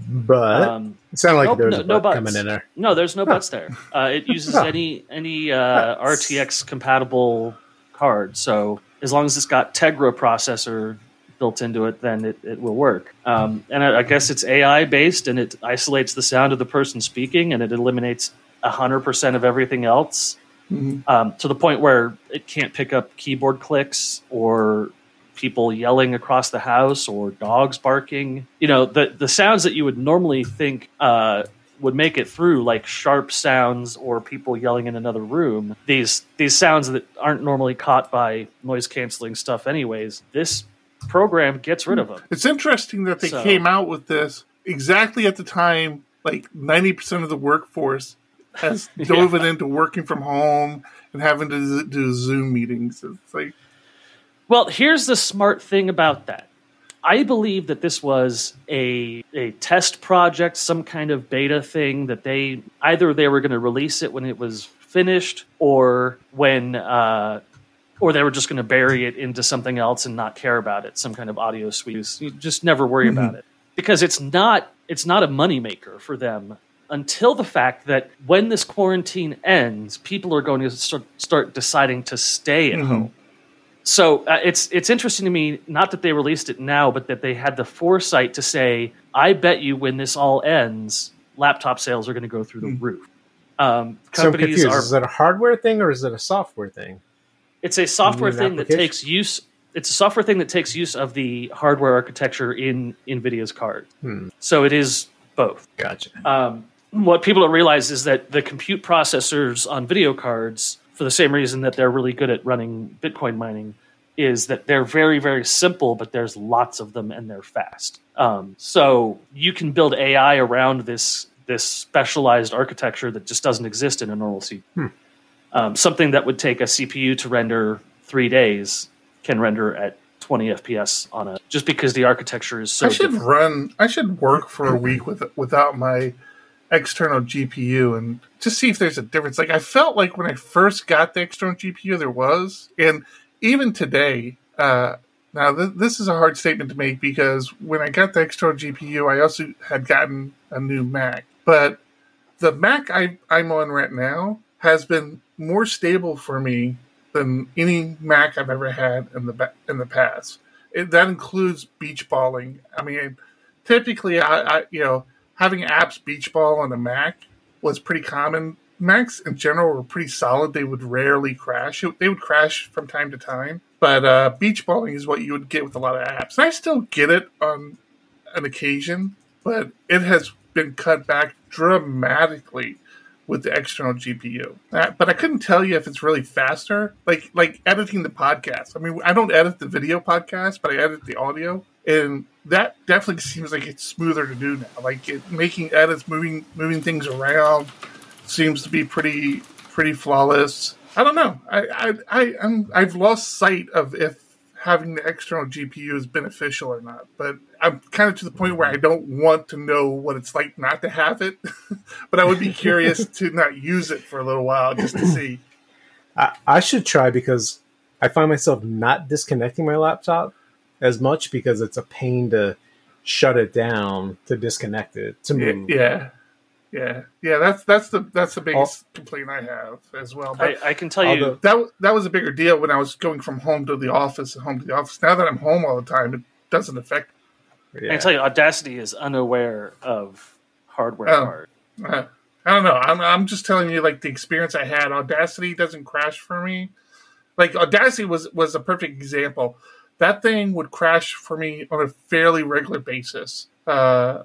But Um, it sounded like Nope, there was no, no buts. coming in there. No, there's no buts there. Uh, it uses Huh. any any uh, RTX compatible card. So as long as it's got Tegra processor built into it, then it, it will work. Um, and I, I guess it's AI based, and it isolates the sound of the person speaking, and it eliminates hundred percent of everything else. Um, to the point where it can't pick up keyboard clicks or people yelling across the house or dogs barking. You know, the the sounds that you would normally think uh, would make it through, like sharp sounds or people yelling in another room. These these sounds that aren't normally caught by noise canceling stuff, anyways. This program gets rid of them. It's interesting that they So- came out with this exactly at the time like 90% of the workforce has dove it into working from home and having to do Zoom meetings. It's like, Well, here's the smart thing about that. I believe that this was a a test project, some kind of beta thing that they either they were going to release it when it was finished, or when, uh, or they were just going to bury it into something else and not care about it, some kind of audio suite. You just never worry about it because it's not it's not a moneymaker for them until the fact that when this quarantine ends, people are going to start, start deciding to stay at home. So uh, it's it's interesting to me not that they released it now, but that they had the foresight to say, "I bet you when this all ends, laptop sales are going to go through the roof." Um, So confused. are. Is it a hardware thing or is it a software thing? It's a software thing that takes use. It's a software thing that takes use of the hardware architecture in NVIDIA's card. Hmm. So it is both. Gotcha. Um, what people don't realize is that the compute processors on video cards, for the same reason that they're really good at running Bitcoin mining, is that they're very, very simple, but there's lots of them and they're fast. Um, so you can build AI around this this specialized architecture that just doesn't exist in a normal CPU. Um, something that would take a CPU to render three days can render at 20 FPS on a just because the architecture is so I should different. run, I should work for a week with without my external GPU and just see if there's a difference. Like, I felt like when I first got the external GPU, there was. And even today, uh, now th- this is a hard statement to make because when I got the external GPU, I also had gotten a new Mac. But the Mac I, I'm on right now has been more stable for me than any Mac I've ever had in the in the past. It, that includes beach balling. I mean, typically, I, I you know having apps beach ball on a Mac was pretty common. Macs in general were pretty solid. They would rarely crash. They would crash from time to time, but uh, beach balling is what you would get with a lot of apps. And I still get it on an occasion, but it has been cut back dramatically with the external GPU. But I couldn't tell you if it's really faster. Like like editing the podcast. I mean, I don't edit the video podcast, but I edit the audio, and that definitely seems like it's smoother to do now. Like it, making edits, moving moving things around, seems to be pretty pretty flawless. I don't know. I I, I I'm, I've lost sight of if having the external GPU is beneficial or not. But I'm kind of to the point where I don't want to know what it's like not to have it. but I would be curious to not use it for a little while just to see. I, I should try because I find myself not disconnecting my laptop as much because it's a pain to shut it down to disconnect it to move. Yeah. Yeah, yeah, that's that's the that's the biggest complaint I have as well. But I, I can tell you that that was a bigger deal when I was going from home to the office and home to the office. Now that I'm home all the time, it doesn't affect. Yeah. I can tell you, Audacity is unaware of hardware oh, part. Uh, I don't know. I'm I'm just telling you, like the experience I had. Audacity doesn't crash for me. Like Audacity was was a perfect example. That thing would crash for me on a fairly regular basis. Uh,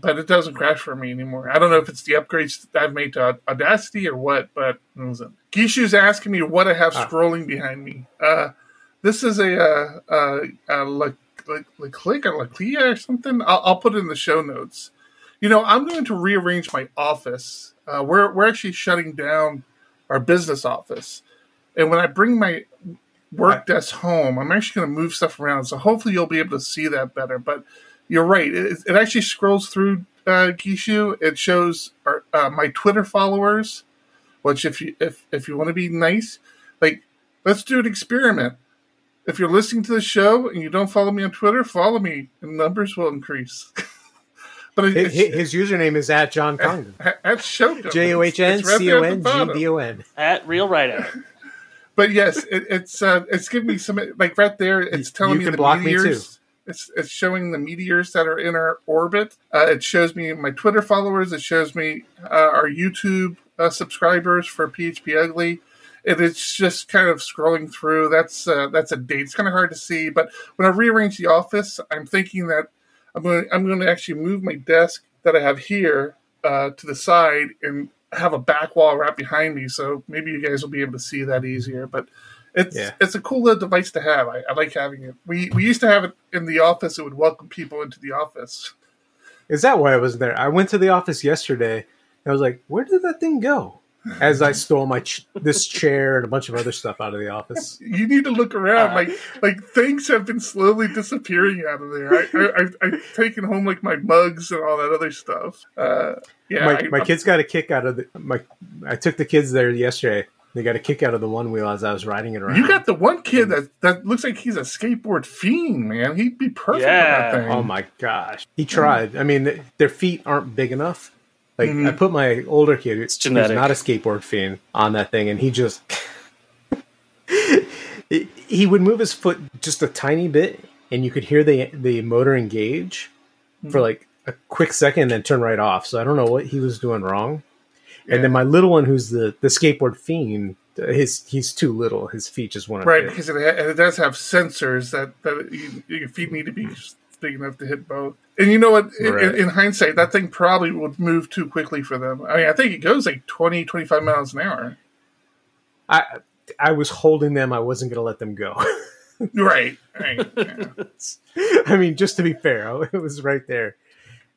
but it doesn't crash for me anymore. I don't know if it's the upgrades I've made to Audacity or what, but Gishu's asking me what I have ah. scrolling behind me. Uh, this is a, uh, uh, a, a, a, a click or Laclia or something. I'll, I'll, put it in the show notes. You know, I'm going to rearrange my office. Uh, we're we're actually shutting down our business office, and when I bring my work desk home, I'm actually going to move stuff around. So hopefully you'll be able to see that better. But you're right. It, it actually scrolls through uh, Gishu. It shows our, uh, my Twitter followers. Which, if you if if you want to be nice, like let's do an experiment. If you're listening to the show and you don't follow me on Twitter, follow me, and numbers will increase. but it, his, his, username is at John Congdon. At, at Shogun. J O H N C O N G D O N. At Real Writer. but yes, it, it's uh, it's giving me some like right there. It's telling you me the block meteors. Me too it's, it's showing the meteors that are in our orbit. Uh, it shows me my Twitter followers. It shows me uh, our YouTube uh, subscribers for PHP Ugly. And it's just kind of scrolling through. That's uh, that's a date. It's kind of hard to see. But when I rearrange the office, I'm thinking that I'm going I'm going to actually move my desk that I have here uh, to the side and have a back wall right behind me. So maybe you guys will be able to see that easier. But it's yeah. it's a cool little device to have. I, I, like having it. We we used to have it in the office. It would welcome people into the office. Is that why I wasn't there? I went to the office yesterday. I was like, "Where did that thing go?" As I stole my ch- this chair and a bunch of other stuff out of the office. You need to look around. Uh, like like things have been slowly disappearing out of there. I, I, I've taken home like my mugs and all that other stuff. Uh, yeah, my, I, my kids got a kick out of the my. I took the kids there yesterday they got a kick out of the one wheel as I was riding it around. You got the one kid that that looks like he's a skateboard fiend, man. He'd be perfect yeah. that thing. Oh my gosh, he tried. I mean, their feet aren't big enough. Like mm-hmm. I put my older kid, it's who's not a skateboard fiend, on that thing, and he just he would move his foot just a tiny bit, and you could hear the the motor engage mm-hmm. for like a quick second, and then turn right off. So I don't know what he was doing wrong. And then my little one, who's the the skateboard fiend, his he's too little. His feet just want to right because it, it, does have sensors that that you, your feet need to be big enough to hit both. And you know what? Right. In, in, hindsight, that thing probably would move too quickly for them. I mean, I think it goes like 20, 25 miles an hour. I I was holding them. I wasn't going to let them go. right. Right. Yeah. I mean, just to be fair, it was right there.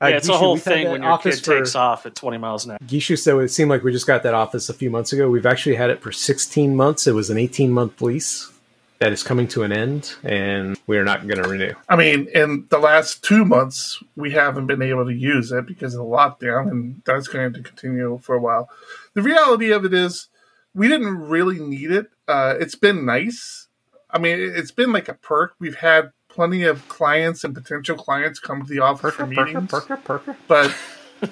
Uh, yeah, it's Gishu, a whole thing when your kid for, takes off at 20 miles an hour. Gishu said it seemed like we just got that office a few months ago. We've actually had it for 16 months. It was an 18 month lease that is coming to an end, and we are not going to renew. I mean, in the last two months, we haven't been able to use it because of the lockdown, and that's going to continue for a while. The reality of it is, we didn't really need it. Uh, it's been nice. I mean, it's been like a perk. We've had plenty of clients and potential clients come to the office perker, for meetings. Perker, perker, but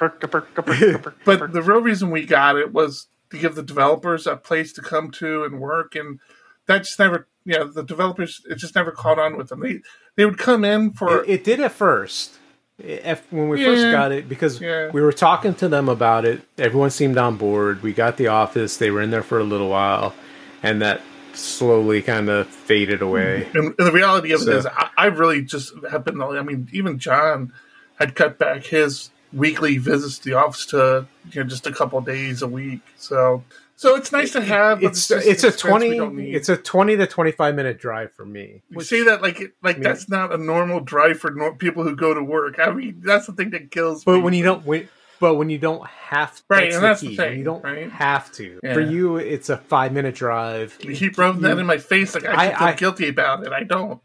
but the real reason we got it was to give the developers a place to come to and work, and that just never yeah, the developers it just never caught on with them. They they would come in for It, it did at first. Eh, if, when we first got it, because Yeah. we were talking to them about it, everyone seemed on board. We got the office; they were in there for a little while, and that slowly kind of faded away. And, and the reality of So- it is, I, I really just have been. I mean, even John had cut back his weekly visits to the office to you know just a couple days a week. So, so it's nice to have. but It's just it's a twenty it's a twenty to twenty five minute drive for me. You say that like it- like mean- that's not a normal drive for nor- people who go to work. I mean, that's the thing that kills me. But when you don't, when, but when you don't have, Right, and that's the key. thing, When you don't right? have to. Yeah. For you, it's a five minute drive. you keep rubbing that in my face, like I I- feel I- guilty about it. I don't.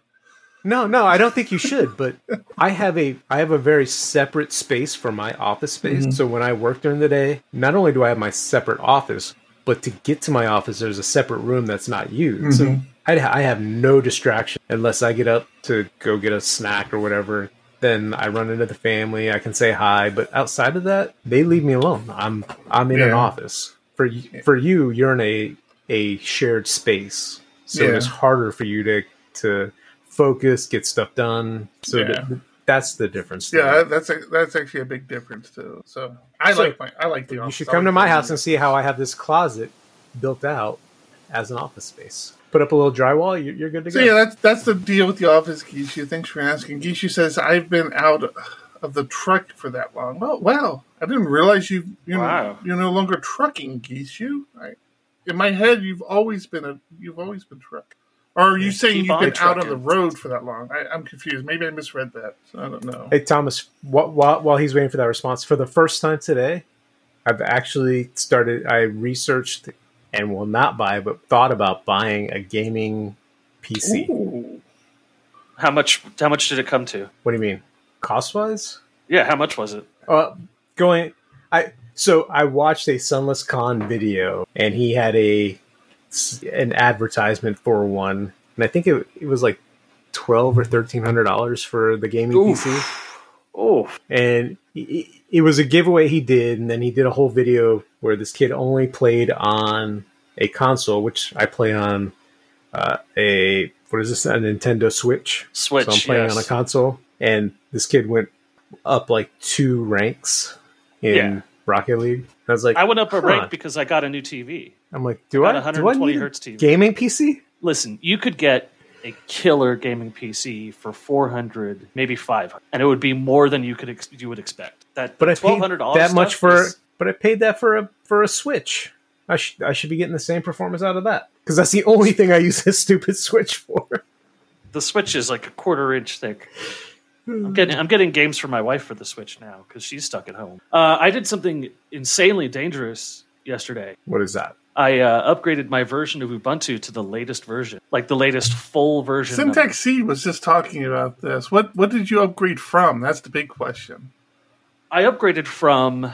No, no, I don't think you should. But I have a I have a very separate space for my office space. Mm-hmm. So when I work during the day, not only do I have my separate office, but to get to my office, there's a separate room that's not used. Mm-hmm. I, I have no distraction unless I get up to go get a snack or whatever. Then I run into the family. I can say hi, but outside of that, they leave me alone. I'm I'm in an office. For for you, you're in a a shared space, so Yeah. it's harder for you to to focus, get stuff done. So Yeah. That's the difference. Yeah, there. that's a, that's actually a big difference too. So I So, like my I like the. you office. should I come to my house and see how I have this closet built out as an office space. Put up a little drywall, you're, you're good to So go. yeah, that's that's the deal with the office, Gishu. Thanks for asking. Gishu says I've been out of the truck for that long. Well, wow, I didn't realize you you Wow. you're no longer trucking, Gishu. I, in my head, you've always been a you've always been trucking. Or are you saying you've on been out on the road for that long? I, I'm confused. Maybe I misread that. So I don't know. Hey Thomas, wh- while while he's waiting for that response, for the first time today, I've actually started. I researched and will not buy, but thought about buying a gaming PC. Ooh. How much? How much did it come to? What do you mean, cost wise? Yeah, how much was it? Uh, going, I so I watched a SunlessKhan video, and he had a an advertisement for one, and I think it it was like twelve or thirteen hundred dollars for the gaming Oof. PC. Oh, and it, it was a giveaway he did and then he did a whole video where this kid only played on a console which i play on uh, a what is this a nintendo switch Switch. so i'm playing yes. on a console and this kid went up like two ranks in Yeah. rocket league i was like I went up a "Huh." rank because I got a new TV. I'm like do i a do i 120 need a hertz TV. gaming pc Listen, you could get a killer gaming PC for 400, maybe 500, and it would be more than you could ex- you would expect. That but i paid $1200 that much for is- but i paid that for a for a switch I, sh- I should be getting the same performance out of that because that's the only thing I use this stupid Switch for. the Switch is like a quarter inch thick. I'm getting I'm getting games for my wife for the Switch now because she's stuck at home. Uh, I did something insanely dangerous yesterday. What is that? I uh, upgraded my version of Ubuntu to the latest version, like the latest full version. Syntax Seed was just talking about this. What what did you upgrade from? That's the big question. I upgraded from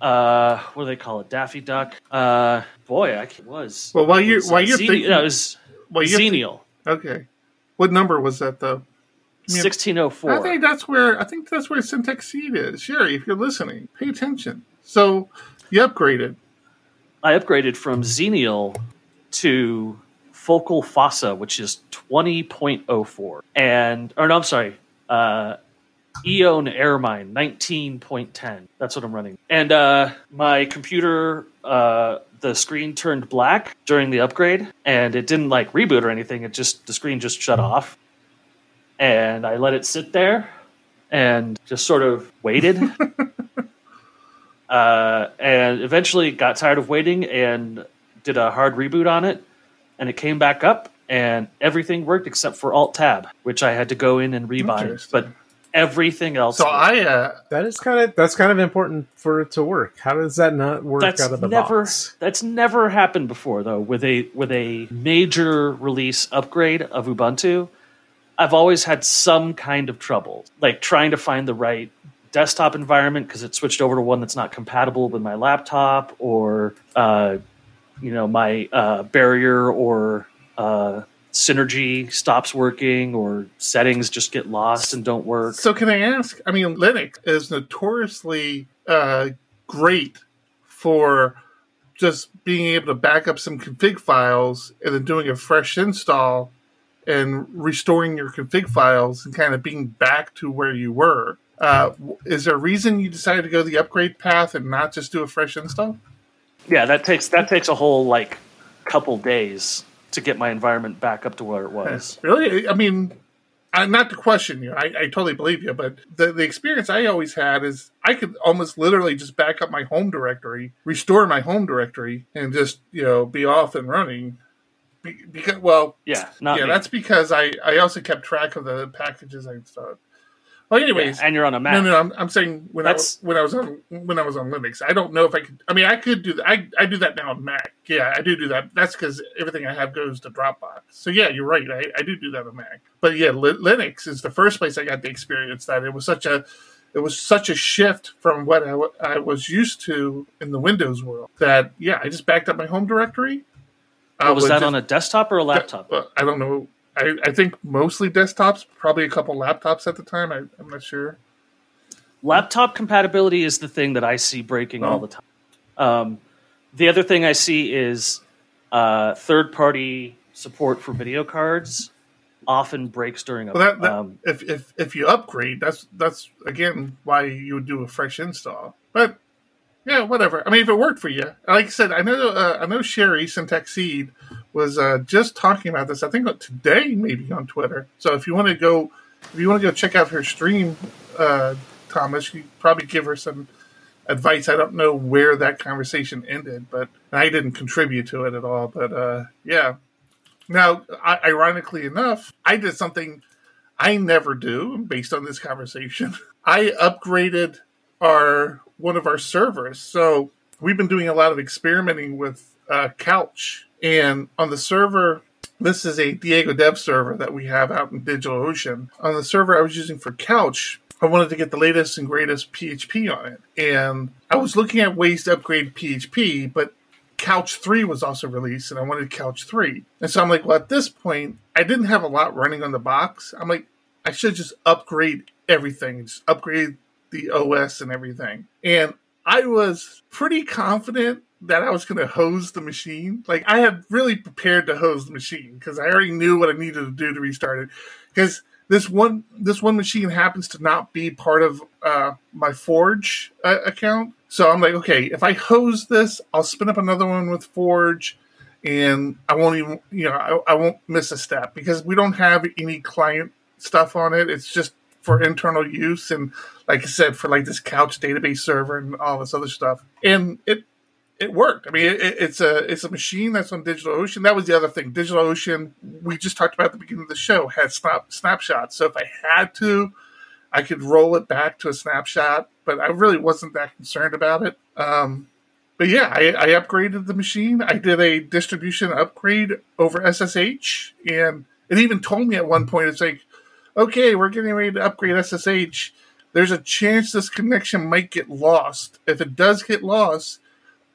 uh, what do they call it? Daffy Duck. Uh, boy, I was. Well, while you're- while you're thinking- no, it was Well, you have to- Xenial Okay. What number was that though? Sixteen oh I think that's where I think that's where syntax seed is. Sherry, if you're listening, pay attention. So you upgraded. I upgraded from Xenial to Focal Fossa, which is 20.04. And, or no, I'm sorry, uh, Eoan Ermine 19.10. That's what I'm running. And uh, my computer, uh, the screen turned black during the upgrade, and it didn't like reboot or anything. It just, the screen just shut off. And I let it sit there and just sort of waited. uh, and eventually got tired of waiting and did a hard reboot on it, and it came back up, and everything worked except for Alt Tab, which I had to go in and rebind. But everything else, So worked. I uh That is kind of that's kind of important for it to work. How does that not work that's out of the never box? that's never happened before though with a with a major release upgrade of Ubuntu. I've always had some kind of trouble, like trying to find the right desktop environment because it switched over to one that's not compatible with my laptop, or uh, you know my uh, barrier or uh, synergy stops working, or settings just get lost and don't work. so can I ask? I mean, Linux is notoriously uh, great for just being able to back up some config files and then doing a fresh install and restoring your config files and kind of being back to where you were. Uh, is there a reason you decided to go the upgrade path and not just do a fresh install? Yeah, that takes that takes a whole like couple days to get my environment back up to where it was. Really? I mean, I, not to question you, I, I totally believe you, but the, the experience I always had is I could almost literally just back up my home directory, restore my home directory, and just you know be off and running. Be, because well, Yeah, not yeah, me. that's because I I also kept track of the packages I installed. Well, anyways, Yeah, and you're on a Mac. no, no, I'm, I'm saying when I That's- was when I was on when I was on Linux. I don't know if I could. I mean, I could do that. I I do that now on Mac. Yeah, I do do that. That's because everything I have goes to Dropbox. So yeah, you're right. I, I do do that on Mac. But yeah, Li- Linux is the first place I got the experience that. It was such a it was such a shift from what I, I was used to in the Windows world that yeah, I just backed up my home directory. Oh, was that on a desktop or a laptop? I don't know. I, I think mostly desktops, probably a couple laptops at the time. I, I'm not sure. Laptop compatibility is the thing that I see breaking all Oh. the time. Um, the other thing I see is uh, third party support for video cards often breaks during a. Well, that, that um, if, if if you upgrade, that's that's again why you would do a fresh install. But yeah, whatever. I mean, if it worked for you, like I said, I know uh, I know Sherry Syntax Seed was uh, just talking about this. I think today, maybe on Twitter. So if you want to go, if you want to go check out her stream, uh, Thomas, you probably give her some advice. I don't know where that conversation ended, but I didn't contribute to it at all. But uh, yeah. Now, I, ironically enough, I did something I never do based on this conversation. I upgraded our one of our servers. So we've been doing a lot of experimenting with uh, Couch, and on the server. This is a Diego Dev server that we have out in DigitalOcean. On the server I was using for Couch, I wanted to get the latest and greatest PHP on it. And I was looking at ways to upgrade PHP, but Couch 3 was also released, and I wanted Couch 3. And so I'm like, well, at this point, I didn't have a lot running on the box. I'm like, I should just upgrade everything, just upgrade the OS and everything. And I was pretty confident that I was going to hose the machine. Like, I had really prepared to hose the machine because I already knew what I needed to do to restart it. Because this one this one machine happens to not be part of uh, my Forge uh, account. So I'm like, okay, if I hose this, I'll spin up another one with Forge, and I won't even, you know, I, I won't miss a step because we don't have any client stuff on it. It's just for internal use, and like I said, for like this couch database server and all this other stuff. And it it worked. I mean, it, it's a it's a machine that's on DigitalOcean. That was the other thing. DigitalOcean, we just talked about at the beginning of the show, had snap snapshots. So if I had to, I could roll it back to a snapshot. But I really wasn't that concerned about it. Um, but yeah, I, I upgraded the machine. I did a distribution upgrade over SSH, and it even told me at one point, it's like, okay, we're getting ready to upgrade SSH. There's a chance this connection might get lost. If it does get lost,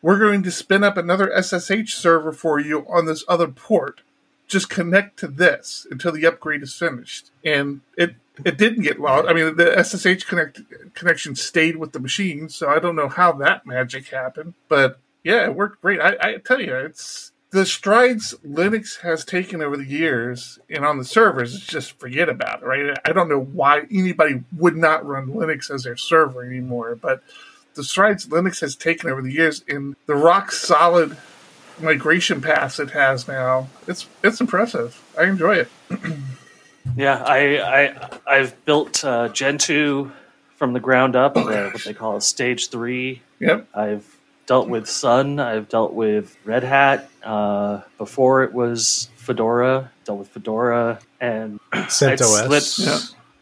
we're going to spin up another SSH server for you on this other port. Just connect to this until the upgrade is finished. And it it didn't get lost. I mean, the SSH connect, connection stayed with the machine, so I don't know how that magic happened. But yeah, it worked great. I, I tell you, it's the strides Linux has taken over the years and on the servers. It's just forget about it, right? I don't know why anybody would not run Linux as their server anymore, but the strides Linux has taken over the years in the rock solid migration paths it has now, it's it's impressive. I enjoy it. Yeah, I, I I've built uh, Gentoo from the ground up, uh, what they call a stage three. Yep. I've dealt with Sun. I've dealt with Red Hat. Uh, before it was Fedora. Dealt with Fedora, and CentOS. It's lit- Yeah.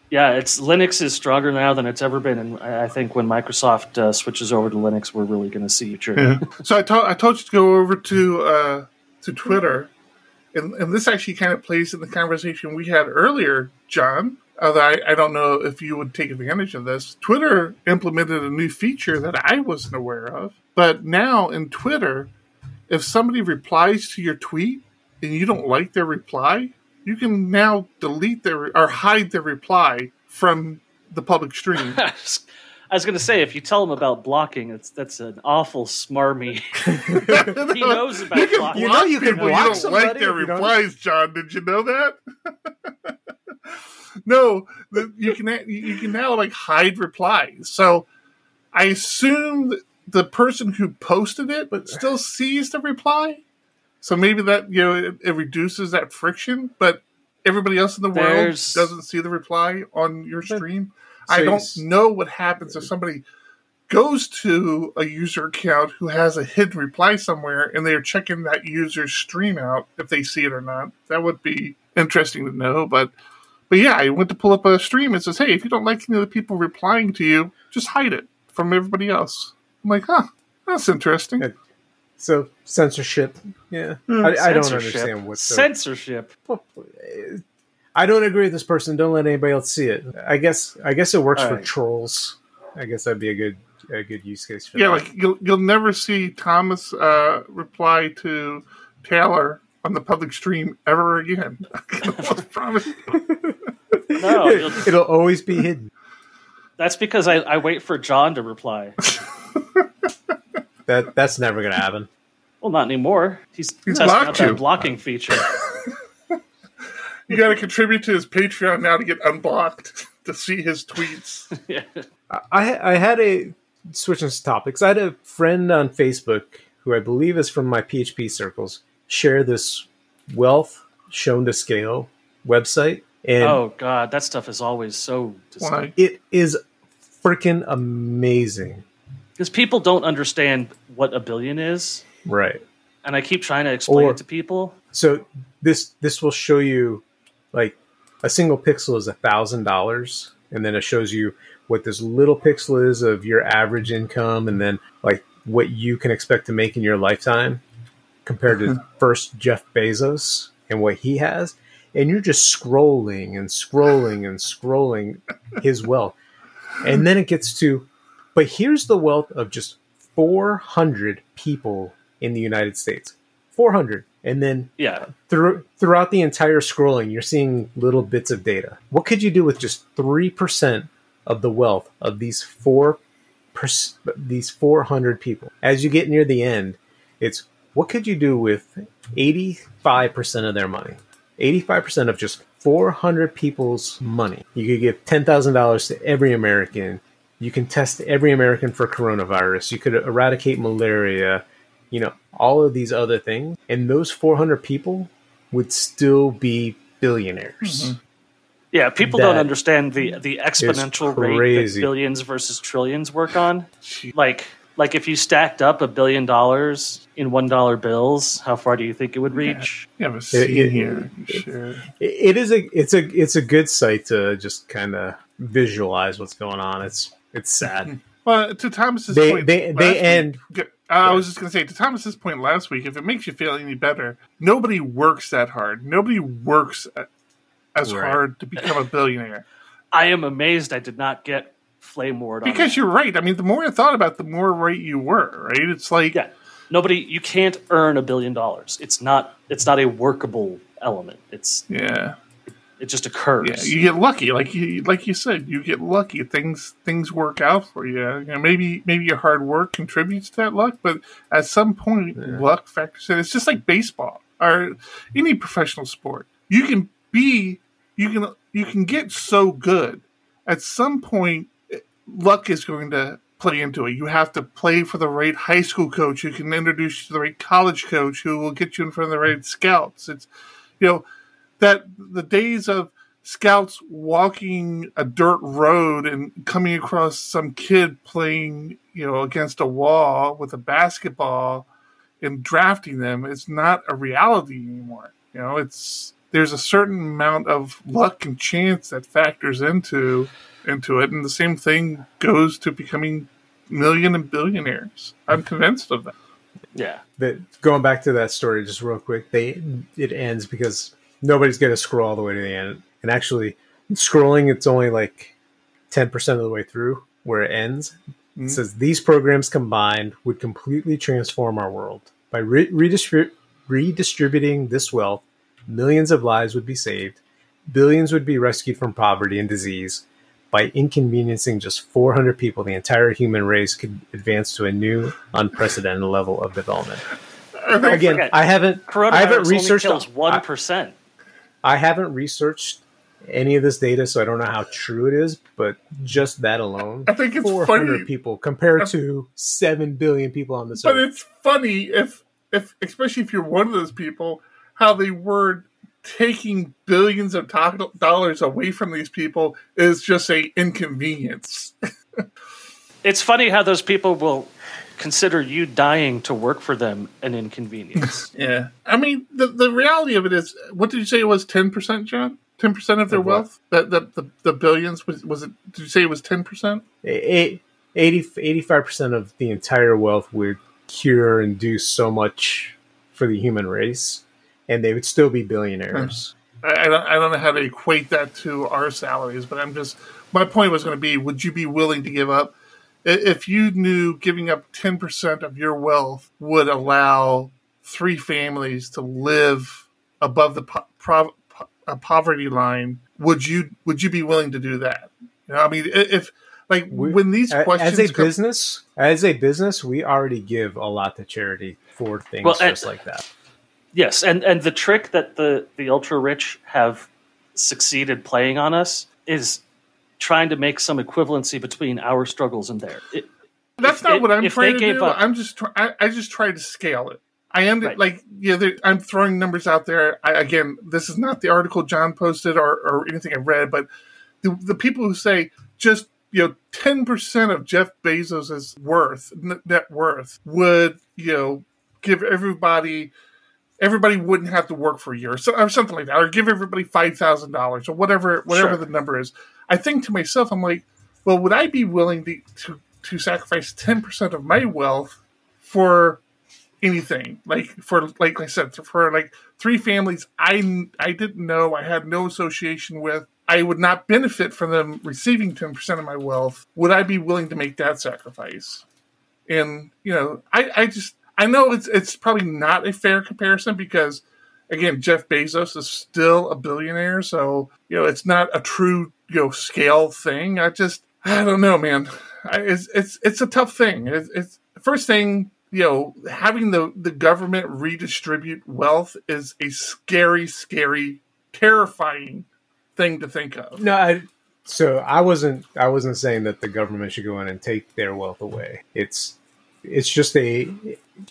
yeah, it's Linux is stronger now than it's ever been, and I I think when Microsoft uh, switches over to Linux, we're really going to see future. Yeah. So I told I told you to go over to uh, to Twitter, and and this actually kind of plays in the conversation we had earlier, John. Although I, I don't know if you would take advantage of this. Twitter implemented a new feature that I wasn't aware of. But now in Twitter, if somebody replies to your tweet and you don't like their reply, you can now delete their or hide their reply from the public stream. I was- going to say, if you tell him about blocking, it's that's an awful smarmy. he knows about you can blocking. You know you can people. block you don't somebody like their if you don't- replies, John. Did you know that? no, the, you can you can now like hide replies. So I assume the person who posted it but still sees the reply. So maybe that you know it, it reduces that friction, but everybody else in the There's- world doesn't see the reply on your stream. So I don't know what happens if somebody goes to a user account who has a hidden reply somewhere and they're checking that user's stream out if they see it or not. That would be interesting to know. But but yeah, I went to pull up a stream and it says, Hey, if you don't like any of the people replying to you, just hide it from everybody else. I'm like, huh, that's interesting. Yeah. So censorship. Yeah, Hmm. I, I don't understand what. the- censorship. I don't agree with this person. Don't let anybody else see it. I guess. I guess it works for Alright. trolls. I guess that'd be a good a good use case for Yeah, that. like you'll you'll never see Thomas uh, reply to Taylor on the public stream ever again. I can almost promise. you. No, you'll- it'll always be hidden. that's because I, I wait for John to reply. That that's never gonna happen. Well, not anymore. He's, He's testing out blocked that you. blocking feature. You got to contribute to his Patreon now to get unblocked to see his tweets. yeah. I I had a switching topics. I had a friend on Facebook who I believe is from my PHP circles share this wealth shown to scale website, and Oh God, that stuff is always so Why? it is freaking amazing. because people don't understand what a billion is, Right. and I keep trying to explain Or- it to people. So this this will show you like a single pixel is a thousand dollars, and then it shows you what this little pixel is of your average income, and then like what you can expect to make in your lifetime compared to hmm. first Jeff Bezos and what he has, and you're just scrolling and scrolling and scrolling his wealth, and then it gets to, but here's the wealth of just 400 people in the United States, 400, and then Yeah, through, throughout the entire scrolling, you're seeing little bits of data. What could you do with just three percent of the wealth of these four pers- these four hundred people? As you get near the end, it's what could you do with eighty five percent of their money? Eighty five percent of just four hundred people's money. You could give ten thousand dollars to every American. You can test every American for coronavirus. You could eradicate malaria you know, all of these other things, and those 400 people would still be billionaires. Mm-hmm. yeah. People don't understand the the exponential rate that billions versus trillions work on. Like like if you stacked up a billion dollars in one dollar bills, how far do you think it would reach? You have a scene it- here. Sure. It- It is a it's a it's a good site to just kind of visualize what's going on. It's it's sad. Well, to Thomas's they point, they they week- end Good. Uh, I was just going to say to Thomas's point last week. If it makes you feel any better, nobody works that hard. Nobody works as Right. hard to become a billionaire. I am amazed I did not get flame ward on Because that. you're right. I mean, the more I thought about, it, the more right you were. Right? It's like yeah nobody you can't earn a billion dollars it's not it's not a workable element it's yeah, it just occurs yeah. You get lucky, like you like you said. You get lucky. Things things work out for you. you know, maybe maybe your hard work contributes to that luck, but at some point, luck factors in. It's just like baseball or any professional sport. You can be you can you can get so good at some point luck is going to play into it you have to play for the right high school coach who can introduce you to the right college coach who will get you in front of the right scouts it's you know that the days of scouts walking a dirt road and coming across some kid playing you know against a wall with a basketball and drafting them is not a reality anymore. You know, it's there's a certain amount of luck and chance that factors into into it, and the same thing goes to becoming million and billionaires. I'm convinced of that. yeah that going back to that story just real quick they it ends because nobody's going to scroll all the way to the end and actually scrolling it's only like 10% of the way through where it ends Mhm. it says these programs combined would completely transform our world by re- redistrib- redistributing this wealth millions of lives would be saved billions would be rescued from poverty and disease by inconveniencing just 400 people, the entire human race could advance to a new, unprecedented level of development. Again, forget, I haven't, Coronavirus I haven't only researched. kills I, one percent. I haven't researched any of this data, so I don't know how true it is. But just that alone, I think it's 400 funny, people compared to seven billion people on this but earth. it's funny if if especially if you're one of those people, how they were taking billions of to- dollars away from these people is just a inconvenience. It's funny how those people will consider you dying to work for them an inconvenience. Yeah, I mean the the reality of it is, what did you say it was? Ten percent, John? Ten percent of their Of wealth? That the, the the billions was was it? Did you say it was ten percent? A- 80, 85% of the entire wealth would cure and do so much for the human race, and they would still be billionaires. I, I don't I don't know how to equate that to our salaries, but I'm just my point was going to be: Would you be willing to give up if you knew giving up ten percent of your wealth would allow three families to live above the po- prov- po- poverty line? Would you would you be willing to do that? You know, I mean, if like when these questions as a come- business, as a business, we already give a lot to charity for things Well, and- just like that. Yes, and and the trick that the the ultra rich have succeeded playing on us is trying to make some equivalency between our struggles and theirs. That's if not it- what I'm trying to do. up- I'm just try- I, I just tried to scale it. I ended Right. like yeah. I'm throwing numbers out there. I, again, this is not the article John posted or, or anything I read, but the the people who say just you know ten percent of Jeff Bezos's worth net worth would you know give everybody everybody wouldn't have to work for a year or, so, or something like that, or give everybody five thousand dollars or whatever whatever Sure. the number is. I think to myself, I'm like, well, would I be willing to to, to sacrifice ten percent of my wealth for anything? Like for like I said, for like three families I I didn't know, I had no association with. I would not benefit from them receiving ten percent of my wealth. Would I be willing to make that sacrifice? And you know, I, I just I know it's it's probably not a fair comparison because again, Jeff Bezos is still a billionaire, so you know it's not a true you know scale thing. I just I don't know, man. I, it's it's it's a tough thing. It's, it's first thing you know having the the government redistribute wealth is a scary, scary, terrifying thing to think of. No, I, so I wasn't. I wasn't saying that the government should go in and take their wealth away. It's it's just a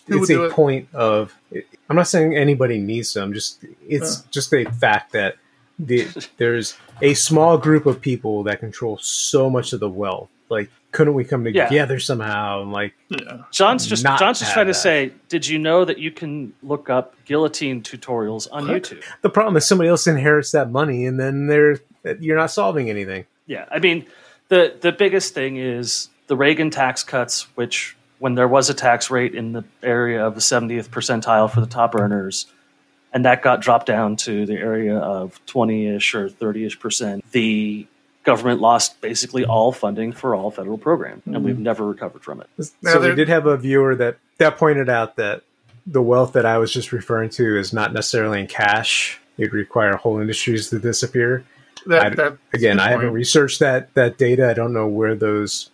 it's a it? point of. I'm not saying anybody needs them. Just it's Yeah. just a fact that the, there's a small group of people that control so much of the wealth. Like, couldn't we come Yeah. together somehow? And like, Yeah. John's just John's just trying to that. say, did you know that you can look up guillotine tutorials on What? YouTube? the problem is somebody else inherits that money, and then they're you're not solving anything. Yeah, I mean, the the biggest thing is the Reagan tax cuts, which when there was a tax rate in the area of the 70th percentile for the top earners, and that got dropped down to the area of 20ish or 30ish percent, the government lost basically all funding for all federal programs, and we've mm-hmm. never recovered from it. Now so we did have a viewer that that pointed out that the wealth that I was just referring to is not necessarily in cash. It'd require whole industries to disappear. That, I- Again, that's I a haven't researched that that data. I don't know where those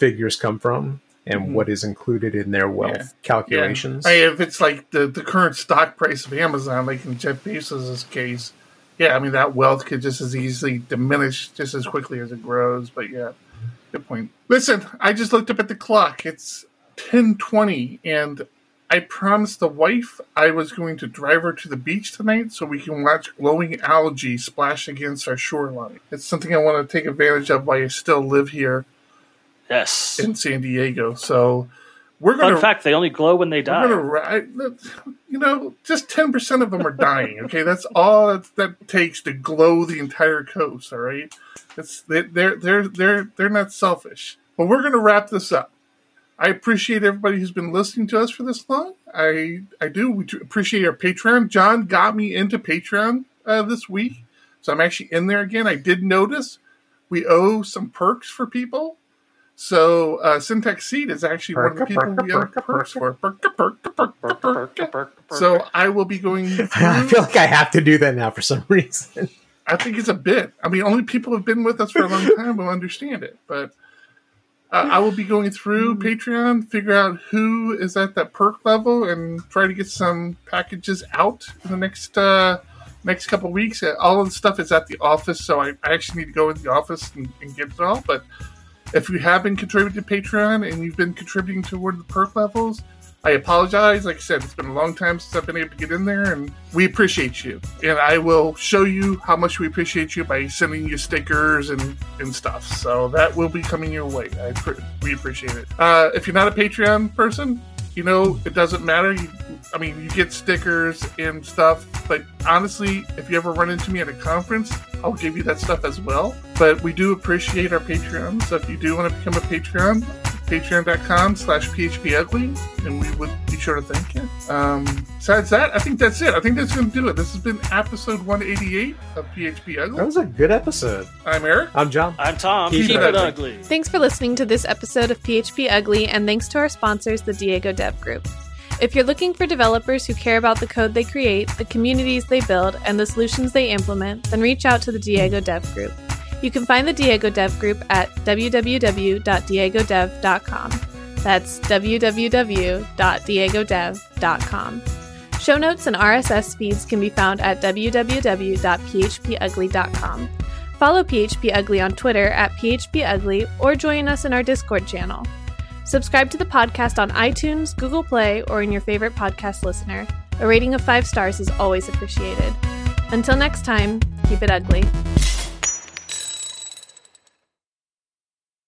figures come from and Mhm. what is included in their wealth Yeah. calculations. I mean, if it's like the, the current stock price of Amazon, like in Jeff Bezos' case, yeah, I mean that wealth could just as easily diminish just as quickly as it grows. But yeah, good point. Listen, I just looked up at the clock. It's ten twenty, and I promised the wife I was going to drive her to the beach tonight so we can watch glowing algae splash against our shoreline. It's something I want to take advantage of while I still live here Yes. in San Diego. So we're going to fact: they only glow when they die. we're gonna. You know, just ten percent of them are dying. Okay, that's all that, that takes to glow the entire coast. All right, it's they- they're they're they're they're not selfish. But we're gonna wrap this up. I appreciate everybody who's been listening to us for this long. I I do. We do appreciate our Patreon. John got me into Patreon uh, this week, so I'm actually in there again. I did notice we owe some perks for people. So uh, Syntax Seed is actually one of the people we perka, perks for. So I will be going I feel like I have to do that now for some reason. I think it's a bit. I mean, only people who've been with us for a long time will understand it. But uh, I will be going through Patreon, figure out who is at that perk level, and try to get some packages out in the next uh, next couple weeks. Uh, All of the stuff is at the office, so I, I actually need to go in the office and, and get it all. But if you have been contributing to Patreon and you've been contributing toward the perk levels, I apologize. Like I said, it's been a long time since I've been able to get in there, and we appreciate you. And I will show you how much we appreciate you by sending you stickers and, and stuff. So that will be coming your way. I we appreciate it. Uh, if you're not a Patreon person, you know it doesn't matter. You, I mean, you get stickers and stuff, but honestly, if you ever run into me at a conference, I'll give you that stuff as well. But we do appreciate our Patreon, so if you do want to become a Patreon, patreon.com slash phpugly and we would be sure to thank you um besides that i think that's it i think that's gonna do it this has been episode 188 of php Ugly. That was a good episode. i'm eric I'm John. I'm Tom. Keep Keep, it it ugly. ugly. Thanks for listening to this episode of PHP Ugly, and thanks to our sponsors, the Diego Dev Group. If you're looking for developers who care about the code they create, the communities they build, and the solutions they implement, then reach out to the Diego Dev Group. You can find the Diego Dev Group at www.diegodev.com. That's www.diegodev.com. Show notes and RSS feeds can be found at www.phpugly.com. Follow PHP Ugly on Twitter at PHP Ugly or join us in our Discord channel. Subscribe to the podcast on iTunes, Google Play, or in your favorite podcast listener. A rating of five stars is always appreciated. Until next time, keep it ugly.